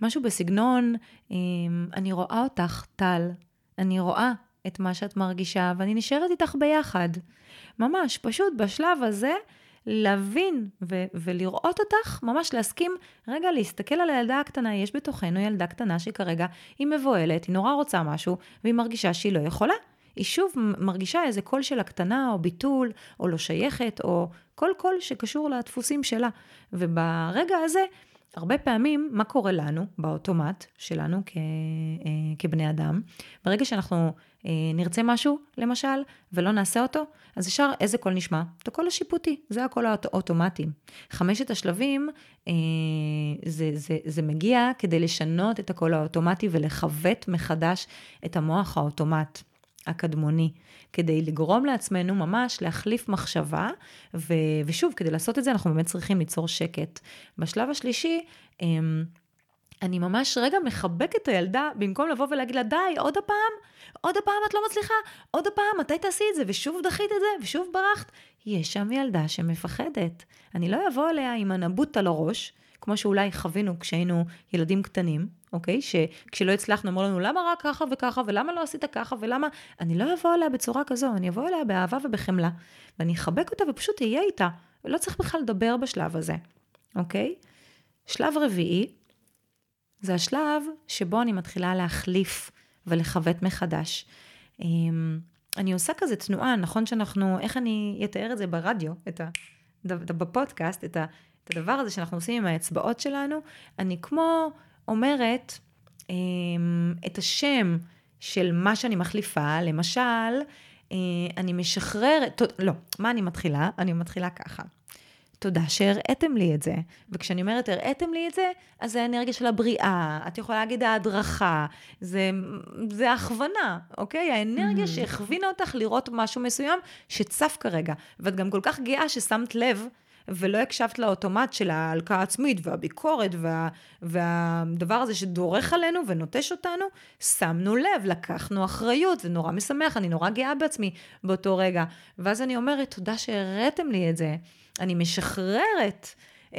משהו בסגנון, אמ, אני רואה אותך, טל, אני רואה את מה שאת מרגישה, ואני נשארת איתך ביחד. ממש, פשוט בשלב הזה, להבין ו- ולראות אותך, ממש להסכים, רגע, להסתכל על הילדה הקטנה, יש בתוכנו ילדה קטנה שכרגע היא מבוהלת, היא נורא רוצה משהו, והיא מרגישה שהיא לא יכולה. היא שוב מרגישה איזה קול של הקטנה, או ביטול, או לא שייכת, או כל קול שקשור לדפוסים שלה. וברגע הזה, הרבה פעמים, מה קורה לנו, באוטומט שלנו כ, אה, כבני אדם? ברגע שאנחנו אה, נרצה משהו, למשל, ולא נעשה אותו, אז ישר איזה קול נשמע? את הקול השיפוטי, זה הקול האוטומטי. חמשת השלבים, אה, זה, זה, זה מגיע כדי לשנות את הקול האוטומטי ולחווט מחדש את המוח האוטומט. הקדמוני, כדי לגרום לעצמנו ממש להחליף מחשבה, ו, ושוב, כדי לעשות את זה אנחנו באמת צריכים ליצור שקט. בשלב השלישי, אמ, אני ממש רגע מחבקת את הילדה, במקום לבוא ולהגיד לה, די, עוד הפעם, עוד הפעם את לא מצליחה, עוד הפעם, מתי תעשי את זה? ושוב דחית את זה, ושוב ברחת. יש שם ילדה שמפחדת. אני לא אבוא אליה עם הנבוט על הראש, כמו שאולי חווינו כשהיינו ילדים קטנים, אוקיי? שכשלא הצלחנו, אמרו לנו, למה רק ככה וככה, ולמה לא עשית ככה, ולמה... אני לא אבוא אליה בצורה כזו, אני אבוא אליה באהבה ובחמלה, ואני אחבק אותה ופשוט אהיה איתה. לא צריך בכלל לדבר בשלב הזה, אוקיי? שלב רביעי, זה השלב שבו אני מתחילה להחליף ולכבט מחדש. אמ, אני עושה כזה תנועה, נכון שאנחנו, איך אני אתאר את זה ברדיו, את ה, בפודקאסט, את, ה, את הדבר הזה שאנחנו עושים עם האצבעות שלנו, אני כמו אומרת אמ, את השם של מה שאני מחליפה, למשל, אה, אני משחררת, לא, מה אני מתחילה? אני מתחילה ככה. תודה שהראיתם לי את זה. וכשאני אומרת הראיתם לי את זה, אז זה האנרגיה של הבריאה, את יכולה להגיד ההדרכה, זה, זה הכוונה, אוקיי? האנרגיה mm. שהכווינה אותך לראות משהו מסוים שצף כרגע. ואת גם כל כך גאה ששמת לב. ולא הקשבת לאוטומט של ההלקאה העצמית והביקורת וה, והדבר הזה שדורך עלינו ונוטש אותנו, שמנו לב, לקחנו אחריות, זה נורא משמח, אני נורא גאה בעצמי באותו רגע. ואז אני אומרת, תודה שהראיתם לי את זה. אני משחררת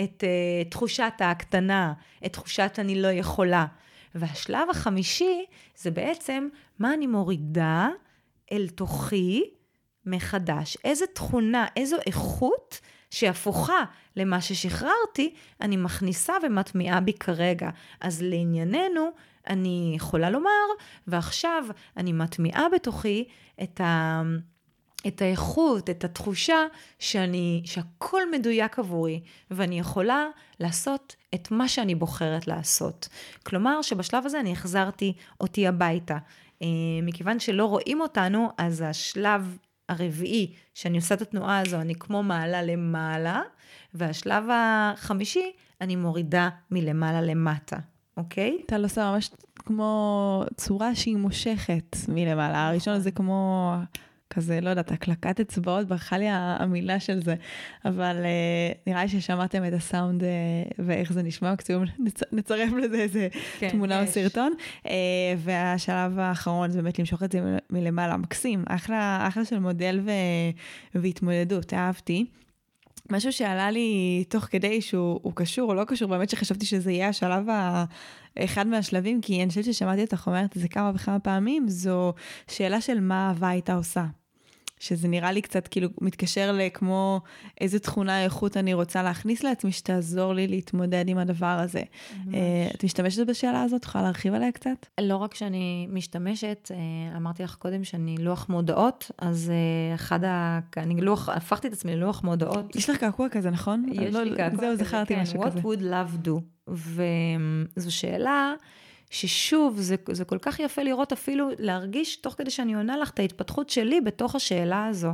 את uh, תחושת ההקטנה, את תחושת אני לא יכולה. והשלב החמישי זה בעצם מה אני מורידה אל תוכי מחדש. איזה תכונה, איזו איכות שהפוכה למה ששחררתי, אני מכניסה ומטמיעה בי כרגע. אז לענייננו, אני יכולה לומר, ועכשיו אני מטמיעה בתוכי את ה... את האיכות, את התחושה שאני, שהכל מדויק עבורי, ואני יכולה לעשות את מה שאני בוחרת לעשות. כלומר, שבשלב הזה אני החזרתי אותי הביתה. אה, מכיוון שלא רואים אותנו, אז השלב הרביעי, שאני עושה את התנועה הזו, אני כמו מעלה למעלה, והשלב החמישי, אני מורידה מלמעלה למטה, אוקיי? טל עושה ממש כמו צורה שהיא מושכת מלמעלה. הראשון זה כמו כזה, לא יודעת, הקלקת אצבעות, ברכה לי המילה של זה, אבל uh, נראה לי ששמעתם את הסאונד uh, ואיך זה נשמע, מקסימום נצ, נצרף לזה איזה כן, תמונה יש. או סרטון. Uh, והשלב האחרון זה באמת למשוך את זה מלמעלה, מקסים, אחלה, אחלה של מודל ו, והתמודדות, אהבתי. משהו שעלה לי תוך כדי שהוא קשור או לא קשור, באמת שחשבתי שזה יהיה השלב ה... אחד מהשלבים, כי אני חושבת ששמעתי אותך אומרת את זה כמה וכמה פעמים, זו שאלה של מה אהבה הייתה עושה. שזה נראה לי קצת כאילו מתקשר לכמו איזה תכונה, איכות אני רוצה להכניס לעצמי, שתעזור לי להתמודד עם הדבר הזה. ממש. אה, את משתמשת בשאלה הזאת? תוכל להרחיב עליה קצת? לא רק שאני משתמשת, אה, אמרתי לך קודם שאני לוח מודעות, אז אה, אחד ה... אני לוח, הפכתי את עצמי ללוח מודעות. יש לך קעקוע כזה, נכון? יש לא, לי קעקוע כזה, זהו, זכרתי כן, משהו כזה. What would love do? וזו שאלה... ששוב, זה, זה כל כך יפה לראות אפילו, להרגיש תוך כדי שאני עונה לך את ההתפתחות שלי בתוך השאלה הזו.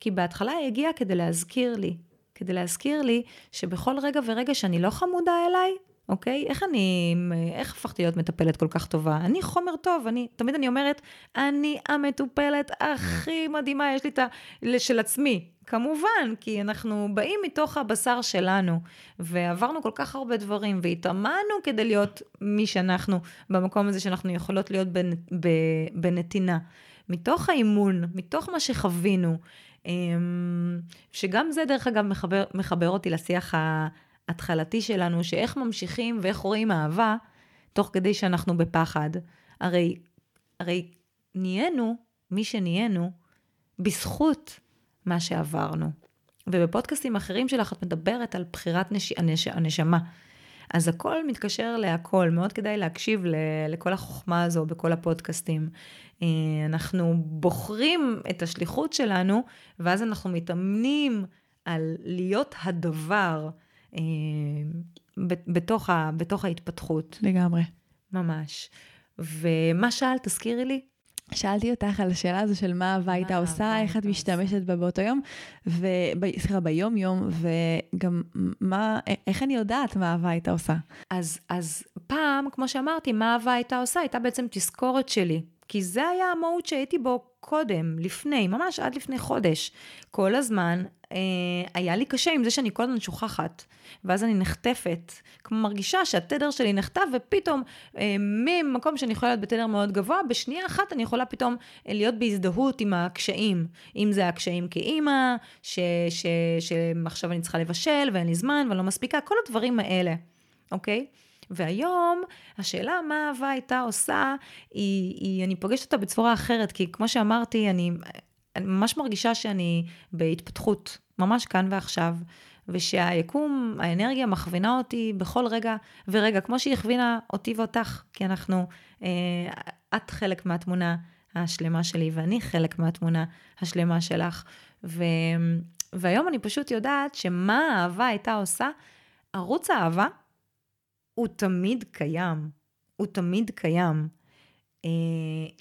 כי בהתחלה היא הגיעה כדי להזכיר לי, כדי להזכיר לי שבכל רגע ורגע שאני לא חמודה אליי, אוקיי? איך אני, איך הפכתי להיות מטפלת כל כך טובה? אני חומר טוב, אני, תמיד אני אומרת, אני המטופלת הכי מדהימה, יש לי את ה... של עצמי. כמובן, כי אנחנו באים מתוך הבשר שלנו, ועברנו כל כך הרבה דברים, והתאמנו כדי להיות מי שאנחנו, במקום הזה שאנחנו יכולות להיות בנתינה. מתוך האימון, מתוך מה שחווינו, אמ, שגם זה דרך אגב מחבר, מחבר אותי לשיח ההתחלתי שלנו, שאיך ממשיכים ואיך רואים אהבה, תוך כדי שאנחנו בפחד. הרי, הרי נהיינו, מי שנהיינו, בזכות מה שעברנו. ובפודקאסטים אחרים שלך את מדברת על בחירת נש... הנש... הנשמה. אז הכל מתקשר להכל, מאוד כדאי להקשיב ל... לכל החוכמה הזו בכל הפודקאסטים. אה, אנחנו בוחרים את השליחות שלנו, ואז אנחנו מתאמנים על להיות הדבר בתוך, ה... בתוך ההתפתחות. לגמרי. ממש. ומה שאלת, תזכירי לי? שאלתי אותך על השאלה הזו של מה אהבה הייתה עושה, איך את משתמשת בה באותו יום, סליחה, ביום יום, וגם מה, איך אני יודעת מה אהבה הייתה עושה. אז, אז פעם, כמו שאמרתי, מה אהבה הייתה עושה, הייתה בעצם תזכורת שלי. כי זה היה המהות שהייתי בו קודם, לפני, ממש עד לפני חודש. כל הזמן אה, היה לי קשה עם זה שאני כל הזמן שוכחת, ואז אני נחטפת, כמו מרגישה שהתדר שלי נחטף, ופתאום אה, ממקום שאני יכולה להיות בתדר מאוד גבוה, בשנייה אחת אני יכולה פתאום אה, להיות בהזדהות עם הקשיים. אם זה הקשיים כאימא, שעכשיו אני צריכה לבשל ואין לי זמן ואני לא מספיקה, כל הדברים האלה, אוקיי? והיום, השאלה מה אהבה הייתה עושה, היא, היא, אני פוגשת אותה בצורה אחרת, כי כמו שאמרתי, אני, אני ממש מרגישה שאני בהתפתחות, ממש כאן ועכשיו, ושהיקום, האנרגיה מכווינה אותי בכל רגע ורגע, כמו שהיא הכווינה אותי ואותך, כי אנחנו, אה, את חלק מהתמונה השלמה שלי, ואני חלק מהתמונה השלמה שלך. ו, והיום אני פשוט יודעת שמה האהבה הייתה עושה, ערוץ האהבה הוא תמיד קיים. הוא תמיד קיים. אה,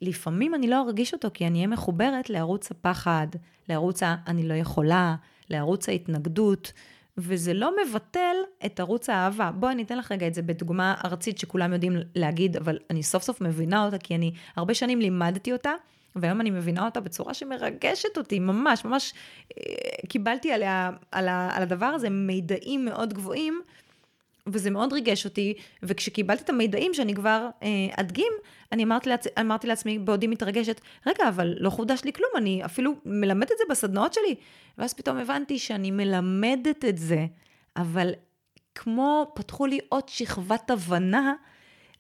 לפעמים אני לא ארגיש אותו כי אני אהיה מחוברת לערוץ הפחד, לערוץ ה"אני לא יכולה", לערוץ ההתנגדות, וזה לא מבטל את ערוץ האהבה. בואי אני אתן לך רגע את זה בדוגמה ארצית שכולם יודעים להגיד, אבל אני סוף סוף מבינה אותה, כי אני הרבה שנים לימדתי אותה. והיום אני מבינה אותה בצורה שמרגשת אותי, ממש, ממש אה, קיבלתי עליה, על, על הדבר הזה מידעים מאוד גבוהים, וזה מאוד ריגש אותי, וכשקיבלתי את המידעים שאני כבר אה, אדגים, אני אמרתי, לעצ... אמרתי לעצמי בעודי מתרגשת, רגע, אבל לא חודש לי כלום, אני אפילו מלמדת את זה בסדנאות שלי. ואז פתאום הבנתי שאני מלמדת את זה, אבל כמו פתחו לי עוד שכבת הבנה,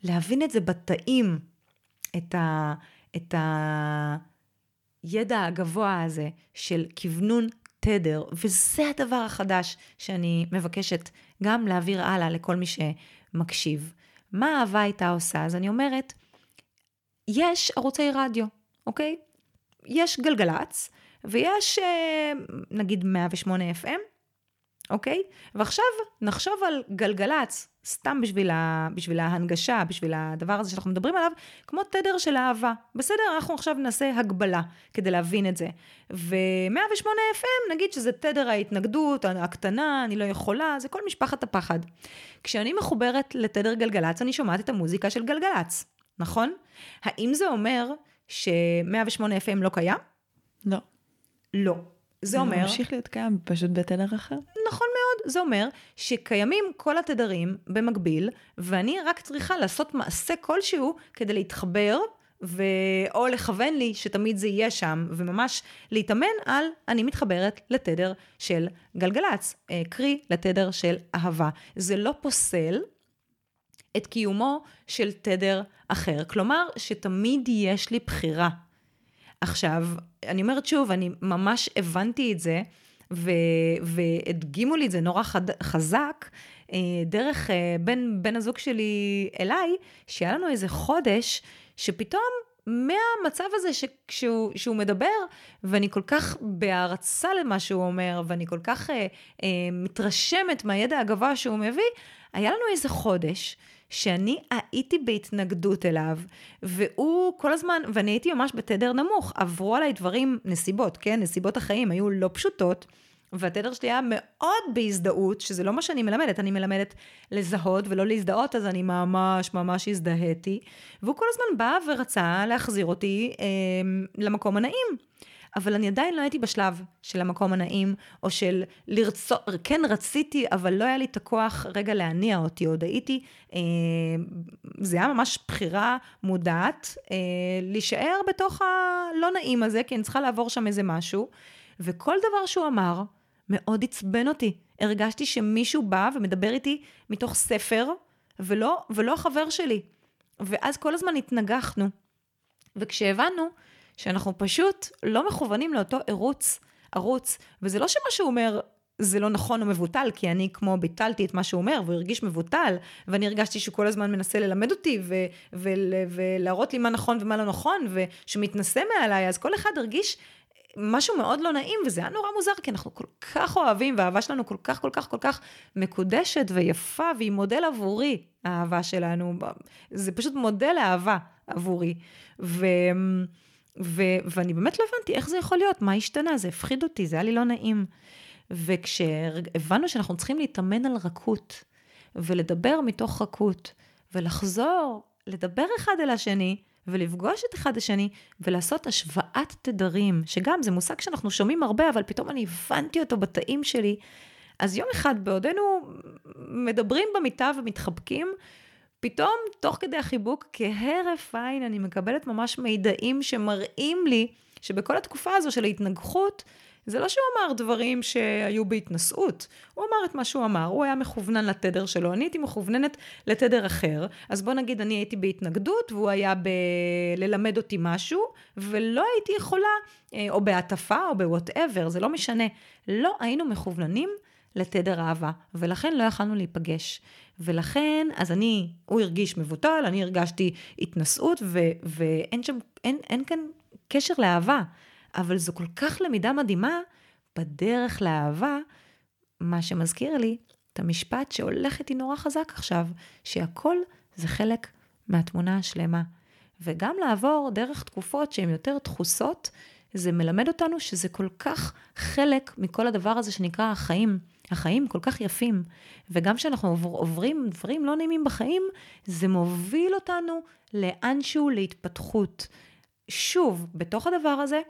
להבין את זה בתאים, את, ה... את הידע הגבוה הזה של כוונון תדר, וזה הדבר החדש שאני מבקשת גם להעביר הלאה לכל מי שמקשיב. מה אהבה הייתה עושה? אז אני אומרת, יש ערוצי רדיו, אוקיי? יש גלגלצ, ויש אה, נגיד 108 FM, אוקיי? ועכשיו נחשוב על גלגלצ, סתם בשביל, ה, בשביל ההנגשה, בשביל הדבר הזה שאנחנו מדברים עליו, כמו תדר של אהבה. בסדר, אנחנו עכשיו נעשה הגבלה כדי להבין את זה. ו-108 FM, נגיד שזה תדר ההתנגדות, הקטנה, אני לא יכולה, זה כל משפחת הפחד. כשאני מחוברת לתדר גלגלצ, אני שומעת את המוזיקה של גלגלצ, נכון? האם זה אומר ש-108 FM לא קיים? לא. לא. זה אומר... זה ממשיך להיות קיים, פשוט בתדר אחר. נכון מאוד. זה אומר שקיימים כל התדרים במקביל, ואני רק צריכה לעשות מעשה כלשהו כדי להתחבר, ו... או לכוון לי שתמיד זה יהיה שם, וממש להתאמן על אני מתחברת לתדר של גלגלצ, אה, קרי לתדר של אהבה. זה לא פוסל את קיומו של תדר אחר. כלומר, שתמיד יש לי בחירה. עכשיו, אני אומרת שוב, אני ממש הבנתי את זה, ו, והדגימו לי את זה נורא חד, חזק, אה, דרך אה, בן, בן הזוג שלי אליי, שהיה לנו איזה חודש, שפתאום מהמצב הזה שכשהוא, שהוא מדבר, ואני כל כך בהערצה למה שהוא אומר, ואני כל כך אה, אה, מתרשמת מהידע הגבוה שהוא מביא, היה לנו איזה חודש שאני הייתי בהתנגדות אליו, והוא כל הזמן, ואני הייתי ממש בתדר נמוך, עברו עליי דברים, נסיבות, כן? נסיבות החיים היו לא פשוטות. והתדר שלי היה מאוד בהזדהות, שזה לא מה שאני מלמדת, אני מלמדת לזהות ולא להזדהות, אז אני ממש ממש הזדהיתי. והוא כל הזמן בא ורצה להחזיר אותי אה, למקום הנעים. אבל אני עדיין לא הייתי בשלב של המקום הנעים, או של לרצות, כן רציתי, אבל לא היה לי את הכוח רגע להניע אותי, עוד הייתי, אה, זה היה ממש בחירה מודעת, אה, להישאר בתוך הלא נעים הזה, כי אני צריכה לעבור שם איזה משהו, וכל דבר שהוא אמר, מאוד עצבן אותי. הרגשתי שמישהו בא ומדבר איתי מתוך ספר, ולא, ולא החבר שלי. ואז כל הזמן התנגחנו. וכשהבנו שאנחנו פשוט לא מכוונים לאותו ערוץ, ערוץ, וזה לא שמה שהוא אומר זה לא נכון או מבוטל, כי אני כמו ביטלתי את מה שהוא אומר, והוא הרגיש מבוטל, ואני הרגשתי שהוא כל הזמן מנסה ללמד אותי, ו- ו- ולהראות לי מה נכון ומה לא נכון, ושמתנשא מעליי, אז כל אחד הרגיש משהו מאוד לא נעים, וזה היה נורא מוזר, כי אנחנו כל כך אוהבים, והאהבה שלנו כל כך, כל כך, כל כך מקודשת ויפה, והיא מודל עבורי, האהבה שלנו. זה פשוט מודל אהבה עבורי. ו... ו- ואני באמת לא הבנתי איך זה יכול להיות, מה השתנה, זה הפחיד אותי, זה היה לי לא נעים. וכשהבנו שאנחנו צריכים להתאמן על רכות, ולדבר מתוך רכות, ולחזור, לדבר אחד אל השני, ולפגוש את אחד השני ולעשות השוואת תדרים, שגם זה מושג שאנחנו שומעים הרבה, אבל פתאום אני הבנתי אותו בתאים שלי. אז יום אחד, בעודנו מדברים במיטה ומתחבקים, פתאום, תוך כדי החיבוק, כהרף עין, אני מקבלת ממש מידעים שמראים לי שבכל התקופה הזו של ההתנגחות, זה לא שהוא אמר דברים שהיו בהתנשאות, הוא אמר את מה שהוא אמר, הוא היה מכוונן לתדר שלו, אני הייתי מכווננת לתדר אחר, אז בוא נגיד אני הייתי בהתנגדות והוא היה ב... ללמד אותי משהו, ולא הייתי יכולה, אה, או בהטפה או בוואטאבר, זה לא משנה, לא היינו מכווננים לתדר אהבה, ולכן לא יכלנו להיפגש. ולכן, אז אני, הוא הרגיש מבוטל, אני הרגשתי התנשאות, ו, ואין שם, אין, אין כאן קשר לאהבה. אבל זו כל כך למידה מדהימה בדרך לאהבה, מה שמזכיר לי את המשפט שהולך איתי נורא חזק עכשיו, שהכל זה חלק מהתמונה השלמה. וגם לעבור דרך תקופות שהן יותר דחוסות, זה מלמד אותנו שזה כל כך חלק מכל הדבר הזה שנקרא החיים. החיים כל כך יפים, וגם כשאנחנו עוברים דברים לא נעימים בחיים, זה מוביל אותנו לאנשהו להתפתחות. שוב, בתוך הדבר הזה,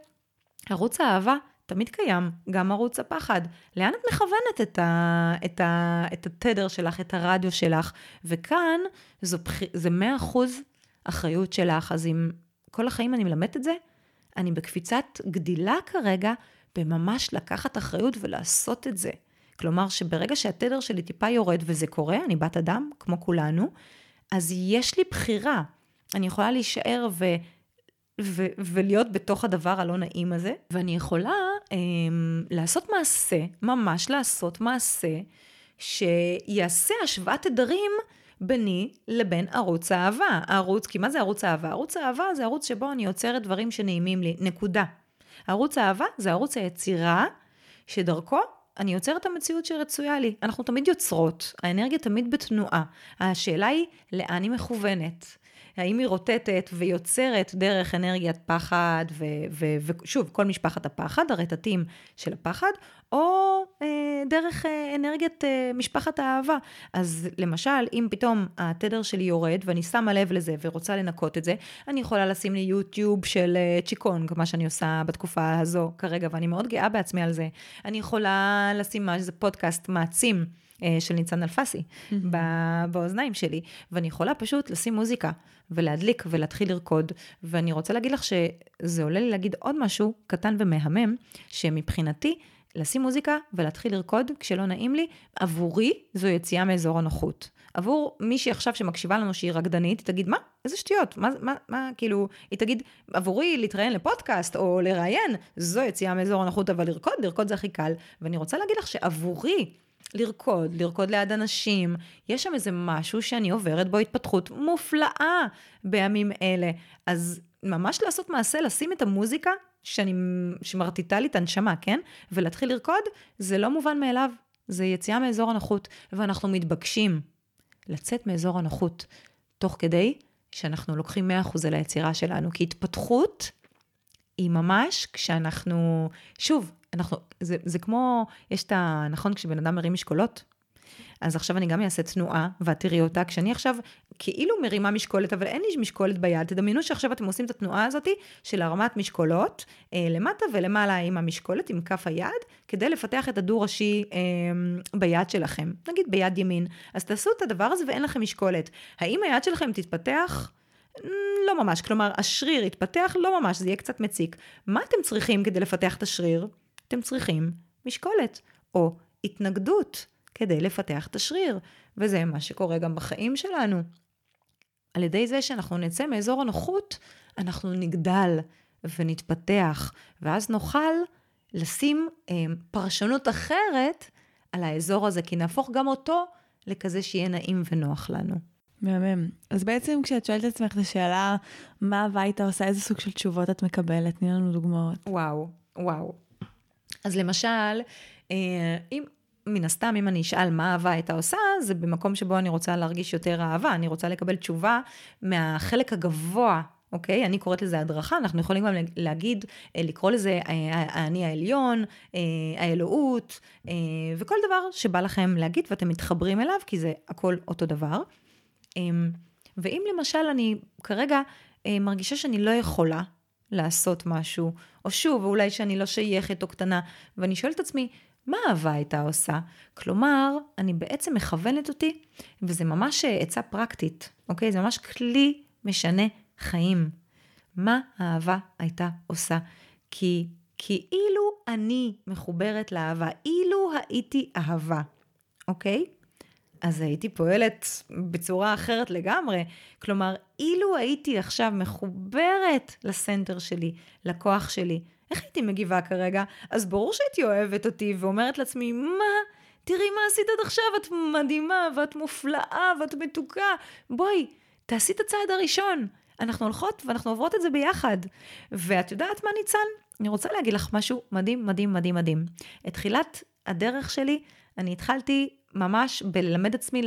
ערוץ האהבה תמיד קיים, גם ערוץ הפחד. לאן את מכוונת את, ה, את, ה, את התדר שלך, את הרדיו שלך? וכאן זו, זה 100% אחריות שלך, אז אם כל החיים אני מלמדת את זה, אני בקפיצת גדילה כרגע, בממש לקחת אחריות ולעשות את זה. כלומר, שברגע שהתדר שלי טיפה יורד, וזה קורה, אני בת אדם, כמו כולנו, אז יש לי בחירה. אני יכולה להישאר ו... ו- ולהיות בתוך הדבר הלא נעים הזה, ואני יכולה אה, לעשות מעשה, ממש לעשות מעשה, שיעשה השוואת תדרים ביני לבין ערוץ האהבה. הערוץ, כי מה זה ערוץ האהבה? ערוץ האהבה זה ערוץ שבו אני יוצרת דברים שנעימים לי, נקודה. ערוץ האהבה זה ערוץ היצירה, שדרכו אני יוצרת את המציאות שרצויה לי. אנחנו תמיד יוצרות, האנרגיה תמיד בתנועה. השאלה היא, לאן היא מכוונת? האם היא רוטטת ויוצרת דרך אנרגיית פחד, ושוב, כל משפחת הפחד, הרטטים של הפחד, או אה, דרך אה, אנרגיית אה, משפחת האהבה. אז למשל, אם פתאום התדר שלי יורד ואני שמה לב לזה ורוצה לנקות את זה, אני יכולה לשים לי יוטיוב של אה, צ'יקונג, מה שאני עושה בתקופה הזו כרגע, ואני מאוד גאה בעצמי על זה. אני יכולה לשים איזה פודקאסט מעצים. אה, של ניצן אלפסי mm-hmm. באוזניים שלי, ואני יכולה פשוט לשים מוזיקה ולהדליק ולהתחיל לרקוד, ואני רוצה להגיד לך שזה עולה לי להגיד עוד משהו קטן ומהמם, שמבחינתי, לשים מוזיקה ולהתחיל לרקוד כשלא נעים לי, עבורי זו יציאה מאזור הנוחות. עבור מישהי עכשיו שמקשיבה לנו שהיא רקדנית, היא תגיד, מה? איזה שטויות? מה, מה, מה, כאילו, היא תגיד, עבורי להתראיין לפודקאסט או לראיין, זו יציאה מאזור הנוחות, אבל לרקוד, לרקוד זה הכי קל. ואני רוצה להגיד לך שעבורי, לרקוד, לרקוד ליד אנשים. יש שם איזה משהו שאני עוברת בו התפתחות מופלאה בימים אלה. אז ממש לעשות מעשה, לשים את המוזיקה שאני, שמרטיטה לי את הנשמה, כן? ולהתחיל לרקוד, זה לא מובן מאליו. זה יציאה מאזור הנוחות, ואנחנו מתבקשים לצאת מאזור הנוחות, תוך כדי שאנחנו לוקחים 100% על היצירה שלנו, כי התפתחות היא ממש כשאנחנו, שוב, אנחנו, זה, זה כמו, יש את ה... נכון, כשבן אדם מרים משקולות, אז עכשיו אני גם אעשה תנועה, ואת תראי אותה, כשאני עכשיו כאילו מרימה משקולת, אבל אין לי משקולת ביד, תדמיינו שעכשיו אתם עושים את התנועה הזאת של הרמת משקולות, אה, למטה ולמעלה עם המשקולת, עם כף היד, כדי לפתח את הדו-ראשי אה, ביד שלכם, נגיד ביד ימין. אז תעשו את הדבר הזה ואין לכם משקולת. האם היד שלכם תתפתח? לא ממש, כלומר, השריר יתפתח? לא ממש, זה יהיה קצת מציק. מה אתם צריכים כדי לפתח את השריר? אתם צריכים משקולת, או התנגדות, כדי לפתח את השריר. וזה מה שקורה גם בחיים שלנו. על ידי זה שאנחנו נצא מאזור הנוחות, אנחנו נגדל ונתפתח, ואז נוכל לשים אה, פרשנות אחרת על האזור הזה, כי נהפוך גם אותו לכזה שיהיה נעים ונוח לנו. מהמם. אז בעצם כשאת שואלת את עצמך את השאלה, מה אהבה הייתה עושה, איזה סוג של תשובות את מקבלת? תני לנו דוגמאות. וואו, וואו. אז למשל, אה, אם, מן הסתם, אם אני אשאל מה אהבה הייתה עושה, זה במקום שבו אני רוצה להרגיש יותר אהבה, אני רוצה לקבל תשובה מהחלק הגבוה אוקיי? אני קוראת לזה הדרכה, אנחנו יכולים גם להגיד, אה, לקרוא לזה אה, האני העליון, האלוהות, וכל דבר שבא לכם להגיד ואתם מתחברים אליו, כי זה הכל אותו דבר. אמ, ואם למשל אני כרגע אה, מרגישה שאני לא יכולה לעשות משהו, או שוב, אולי שאני לא שייכת או קטנה, ואני שואלת את עצמי, מה אהבה הייתה עושה? כלומר, אני בעצם מכוונת אותי, וזה ממש עצה פרקטית, אוקיי? זה ממש כלי משנה חיים. מה האהבה הייתה עושה? כי כאילו אני מחוברת לאהבה, אילו הייתי אהבה, אוקיי? אז הייתי פועלת בצורה אחרת לגמרי. כלומר, אילו הייתי עכשיו מחוברת לסנטר שלי, לכוח שלי, איך הייתי מגיבה כרגע? אז ברור שהייתי אוהבת אותי ואומרת לעצמי, מה? תראי מה עשית עד עכשיו, את מדהימה, ואת מופלאה, ואת מתוקה. בואי, תעשי את הצעד הראשון. אנחנו הולכות ואנחנו עוברות את זה ביחד. ואת יודעת מה, ניצן? אני רוצה להגיד לך משהו מדהים, מדהים, מדהים, מדהים. את תחילת הדרך שלי, אני התחלתי ממש בללמד עצמי,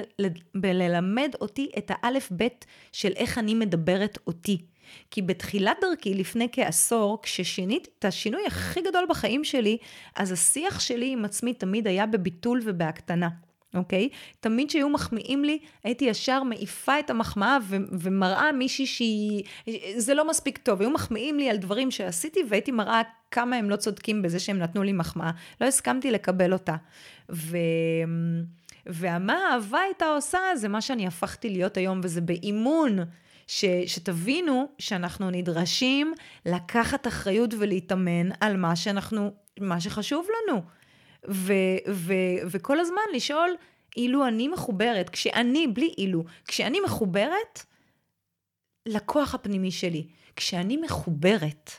בללמד אותי את האלף-בית של איך אני מדברת אותי. כי בתחילת דרכי, לפני כעשור, כששינית את השינוי הכי גדול בחיים שלי, אז השיח שלי עם עצמי תמיד היה בביטול ובהקטנה. אוקיי? תמיד כשהיו מחמיאים לי, הייתי ישר מעיפה את המחמאה ו- ומראה מישהי שהיא... זה לא מספיק טוב. היו מחמיאים לי על דברים שעשיתי, והייתי מראה כמה הם לא צודקים בזה שהם נתנו לי מחמאה. לא הסכמתי לקבל אותה. ו... ומה האהבה הייתה עושה, זה מה שאני הפכתי להיות היום, וזה באימון. ש, שתבינו שאנחנו נדרשים לקחת אחריות ולהתאמן על מה שאנחנו, מה שחשוב לנו. ו, ו, וכל הזמן לשאול, אילו אני מחוברת, כשאני, בלי אילו, כשאני מחוברת לכוח הפנימי שלי, כשאני מחוברת,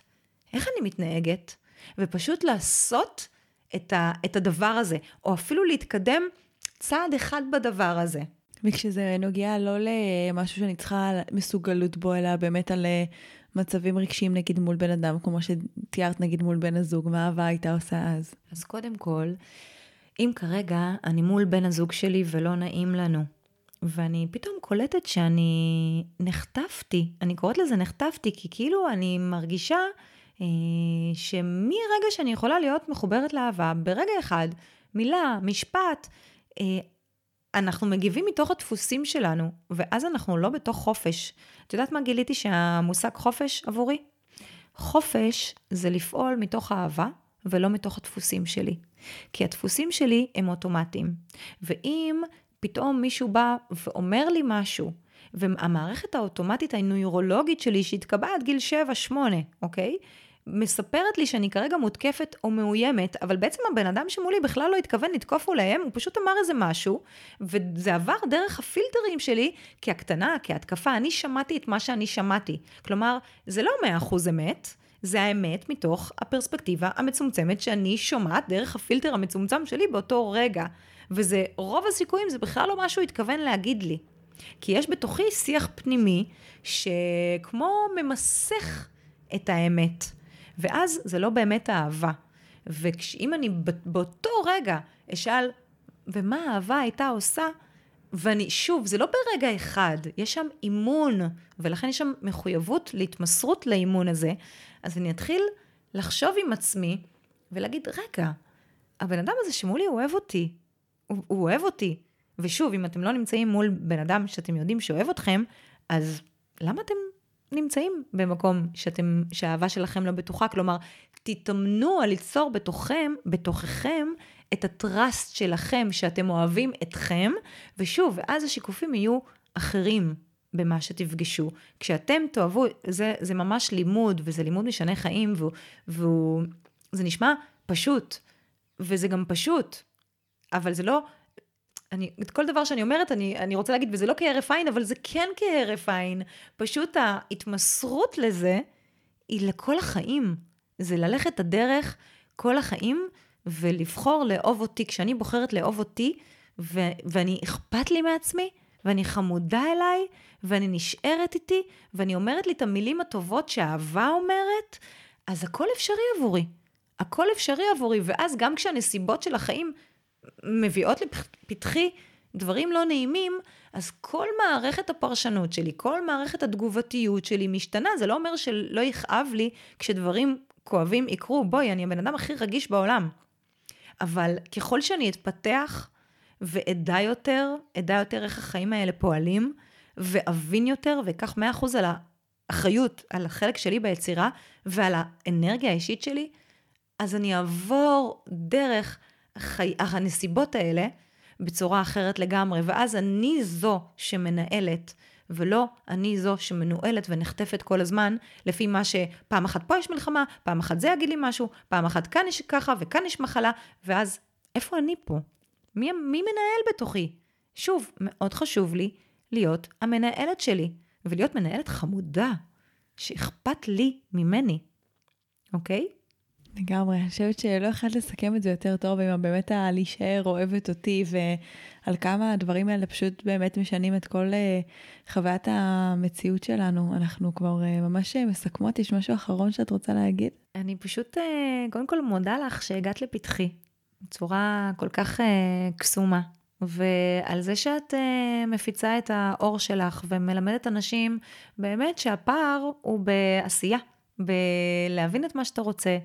איך אני מתנהגת? ופשוט לעשות את, ה, את הדבר הזה, או אפילו להתקדם צעד אחד בדבר הזה. וכשזה נוגע לא למשהו שאני צריכה מסוגלות בו, אלא באמת על אה, מצבים רגשיים נגיד מול בן אדם, כמו שתיארת נגיד מול בן הזוג, מה אהבה הייתה עושה אז? אז קודם כל, אם כרגע אני מול בן הזוג שלי ולא נעים לנו, ואני פתאום קולטת שאני נחטפתי, אני קוראת לזה נחטפתי, כי כאילו אני מרגישה אה, שמרגע שאני יכולה להיות מחוברת לאהבה, ברגע אחד, מילה, משפט, אה, אנחנו מגיבים מתוך הדפוסים שלנו, ואז אנחנו לא בתוך חופש. את יודעת מה גיליתי שהמושג חופש עבורי? חופש זה לפעול מתוך אהבה ולא מתוך הדפוסים שלי. כי הדפוסים שלי הם אוטומטיים. ואם פתאום מישהו בא ואומר לי משהו, והמערכת האוטומטית הנוירולוגית שלי שהתקבעה עד גיל 7-8, אוקיי? מספרת לי שאני כרגע מותקפת או מאוימת, אבל בעצם הבן אדם שמולי בכלל לא התכוון לתקוף או הוא פשוט אמר איזה משהו, וזה עבר דרך הפילטרים שלי כהקטנה, כהתקפה. אני שמעתי את מה שאני שמעתי. כלומר, זה לא מאה אחוז אמת, זה האמת מתוך הפרספקטיבה המצומצמת שאני שומעת דרך הפילטר המצומצם שלי באותו רגע. וזה, רוב הסיכויים זה בכלל לא מה שהוא התכוון להגיד לי. כי יש בתוכי שיח פנימי שכמו ממסך את האמת. ואז זה לא באמת אהבה. ואם אני באותו רגע אשאל, ומה האהבה הייתה עושה? ואני, שוב, זה לא ברגע אחד, יש שם אימון, ולכן יש שם מחויבות להתמסרות לאימון הזה, אז אני אתחיל לחשוב עם עצמי ולהגיד, רגע, הבן אדם הזה שמולי אוהב אותי, הוא, הוא אוהב אותי. ושוב, אם אתם לא נמצאים מול בן אדם שאתם יודעים שאוהב אתכם, אז למה אתם נמצאים במקום שאתם, שהאהבה שלכם לא בטוחה, כלומר, תתאמנו על ליצור בתוכם, בתוככם, את הטראסט שלכם, שאתם אוהבים אתכם, ושוב, ואז השיקופים יהיו אחרים במה שתפגשו. כשאתם תאהבו, זה, זה ממש לימוד, וזה לימוד משנה חיים, והוא, והוא, זה נשמע פשוט, וזה גם פשוט, אבל זה לא אני, את כל דבר שאני אומרת, אני, אני רוצה להגיד, וזה לא כהרף עין, אבל זה כן כהרף עין. פשוט ההתמסרות לזה היא לכל החיים. זה ללכת את הדרך כל החיים ולבחור לאהוב אותי. כשאני בוחרת לאהוב אותי, ו, ואני אכפת לי מעצמי, ואני חמודה אליי, ואני נשארת איתי, ואני אומרת לי את המילים הטובות שאהבה אומרת, אז הכל אפשרי עבורי. הכל אפשרי עבורי, ואז גם כשהנסיבות של החיים מביאות לפתחי דברים לא נעימים, אז כל מערכת הפרשנות שלי, כל מערכת התגובתיות שלי משתנה. זה לא אומר שלא יכאב לי כשדברים כואבים יקרו. בואי, אני הבן אדם הכי רגיש בעולם. אבל ככל שאני אתפתח ואדע יותר, אדע יותר איך החיים האלה פועלים, ואבין יותר, ואקח 100% על אחריות על החלק שלי ביצירה ועל האנרגיה האישית שלי, אז אני אעבור דרך חי... הנסיבות האלה בצורה אחרת לגמרי, ואז אני זו שמנהלת, ולא אני זו שמנוהלת ונחטפת כל הזמן, לפי מה שפעם אחת פה יש מלחמה, פעם אחת זה יגיד לי משהו, פעם אחת כאן יש ככה וכאן יש מחלה, ואז איפה אני פה? מי, מי מנהל בתוכי? שוב, מאוד חשוב לי להיות המנהלת שלי, ולהיות מנהלת חמודה, שאכפת לי ממני, אוקיי? לגמרי, אני חושבת שלא יכולת לסכם את זה יותר טוב עם באמת הלהישאר אוהבת אותי ועל כמה הדברים האלה פשוט באמת משנים את כל uh, חוויית המציאות שלנו. אנחנו כבר uh, ממש מסכמות, יש משהו אחרון שאת רוצה להגיד? אני פשוט קודם כל מודה לך שהגעת לפתחי בצורה כל כך קסומה. ועל זה שאת מפיצה את האור שלך ומלמדת אנשים באמת שהפער הוא בעשייה, בלהבין את מה שאתה רוצה,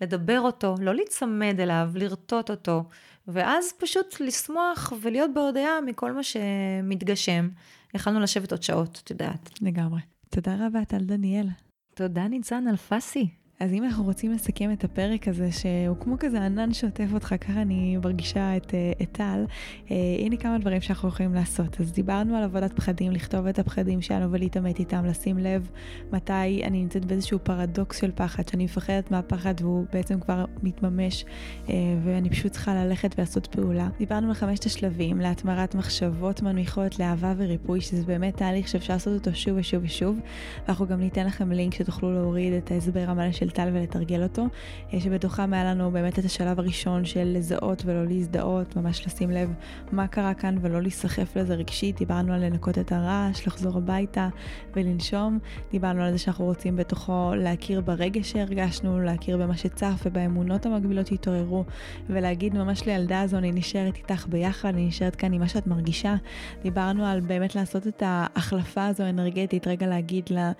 לדבר אותו, לא להיצמד אליו, לרטוט אותו, ואז פשוט לשמוח ולהיות בהודיה מכל מה שמתגשם. יכלנו לשבת עוד שעות, את יודעת. לגמרי. תודה רבה, טל דניאל. תודה, ניצן אלפסי. אז אם אנחנו רוצים לסכם את הפרק הזה, שהוא כמו כזה ענן שוטף אותך, ככה אני מרגישה את, אה, את טל, אה, הנה כמה דברים שאנחנו יכולים לעשות. אז דיברנו על עבודת פחדים, לכתוב את הפחדים שלנו ולהתעמת איתם, לשים לב מתי אני נמצאת באיזשהו פרדוקס של פחד, שאני מפחדת מהפחד והוא בעצם כבר מתממש, אה, ואני פשוט צריכה ללכת ולעשות פעולה. דיברנו על חמשת השלבים, להתמרת מחשבות מנמיכות לאהבה וריפוי, שזה באמת תהליך שאפשר לעשות אותו שוב ושוב ושוב, ואנחנו גם ניתן לכם לינק שתוכלו להוריד את ההסבר המלא של של טל ולתרגל אותו, אה, שבתוכם היה לנו באמת את השלב הראשון של לזהות ולא להזדהות, ממש לשים לב מה קרה כאן ולא להיסחף לזה רגשית. דיברנו על לנקות את הרעש, לחזור הביתה ולנשום. דיברנו על זה שאנחנו רוצים בתוכו להכיר ברגש שהרגשנו, להכיר במה שצף ובאמונות המקבילות שהתעוררו, ולהגיד ממש לילדה הזו, אני נשארת איתך ביחד, אני נשארת כאן עם מה שאת מרגישה. דיברנו על באמת לעשות את ההחלפה הזו האנרגטית, רגע להגיד לה...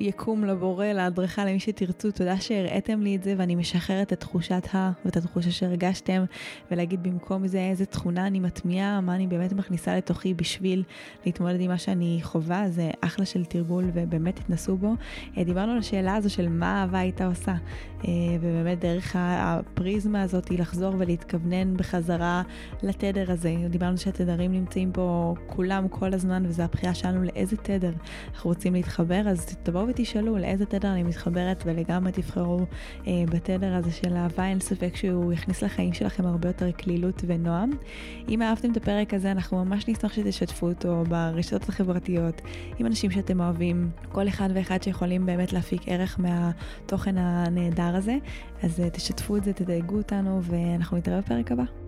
יקום לבורא, לאדריכל, למי שתרצו, תודה שהראיתם לי את זה ואני משחררת את תחושת ה... ואת התחושה שהרגשתם, ולהגיד במקום זה איזה תכונה אני מטמיעה, מה אני באמת מכניסה לתוכי בשביל להתמודד עם מה שאני חווה, זה אחלה של תרגול ובאמת התנסו בו. אה, דיברנו על השאלה הזו של מה אהבה הייתה עושה, ובאמת דרך הפריזמה הזאת היא לחזור ולהתכוונן בחזרה לתדר הזה. דיברנו שהתדרים נמצאים פה כולם כל הזמן, וזו הבחירה שלנו לאיזה תדר אנחנו רוצים להתחבר, אז תבואו ותשאלו לאיזה תדר אני מתחברת ולגמרי תבחרו אה, בתדר הזה של אהבה, אין ספק שהוא יכניס לחיים שלכם הרבה יותר קלילות ונועם. אם אהבתם את הפרק הזה, אנחנו ממש נשמח שתשתפו אותו ברשתות החברתיות, עם אנשים שאתם אוהבים, כל אחד ואחד שיכולים באמת להפיק ערך מהתוכן הנהדר הזה. אז אה, תשתפו את זה, תדאגו אותנו, ואנחנו נתראה בפרק הבא.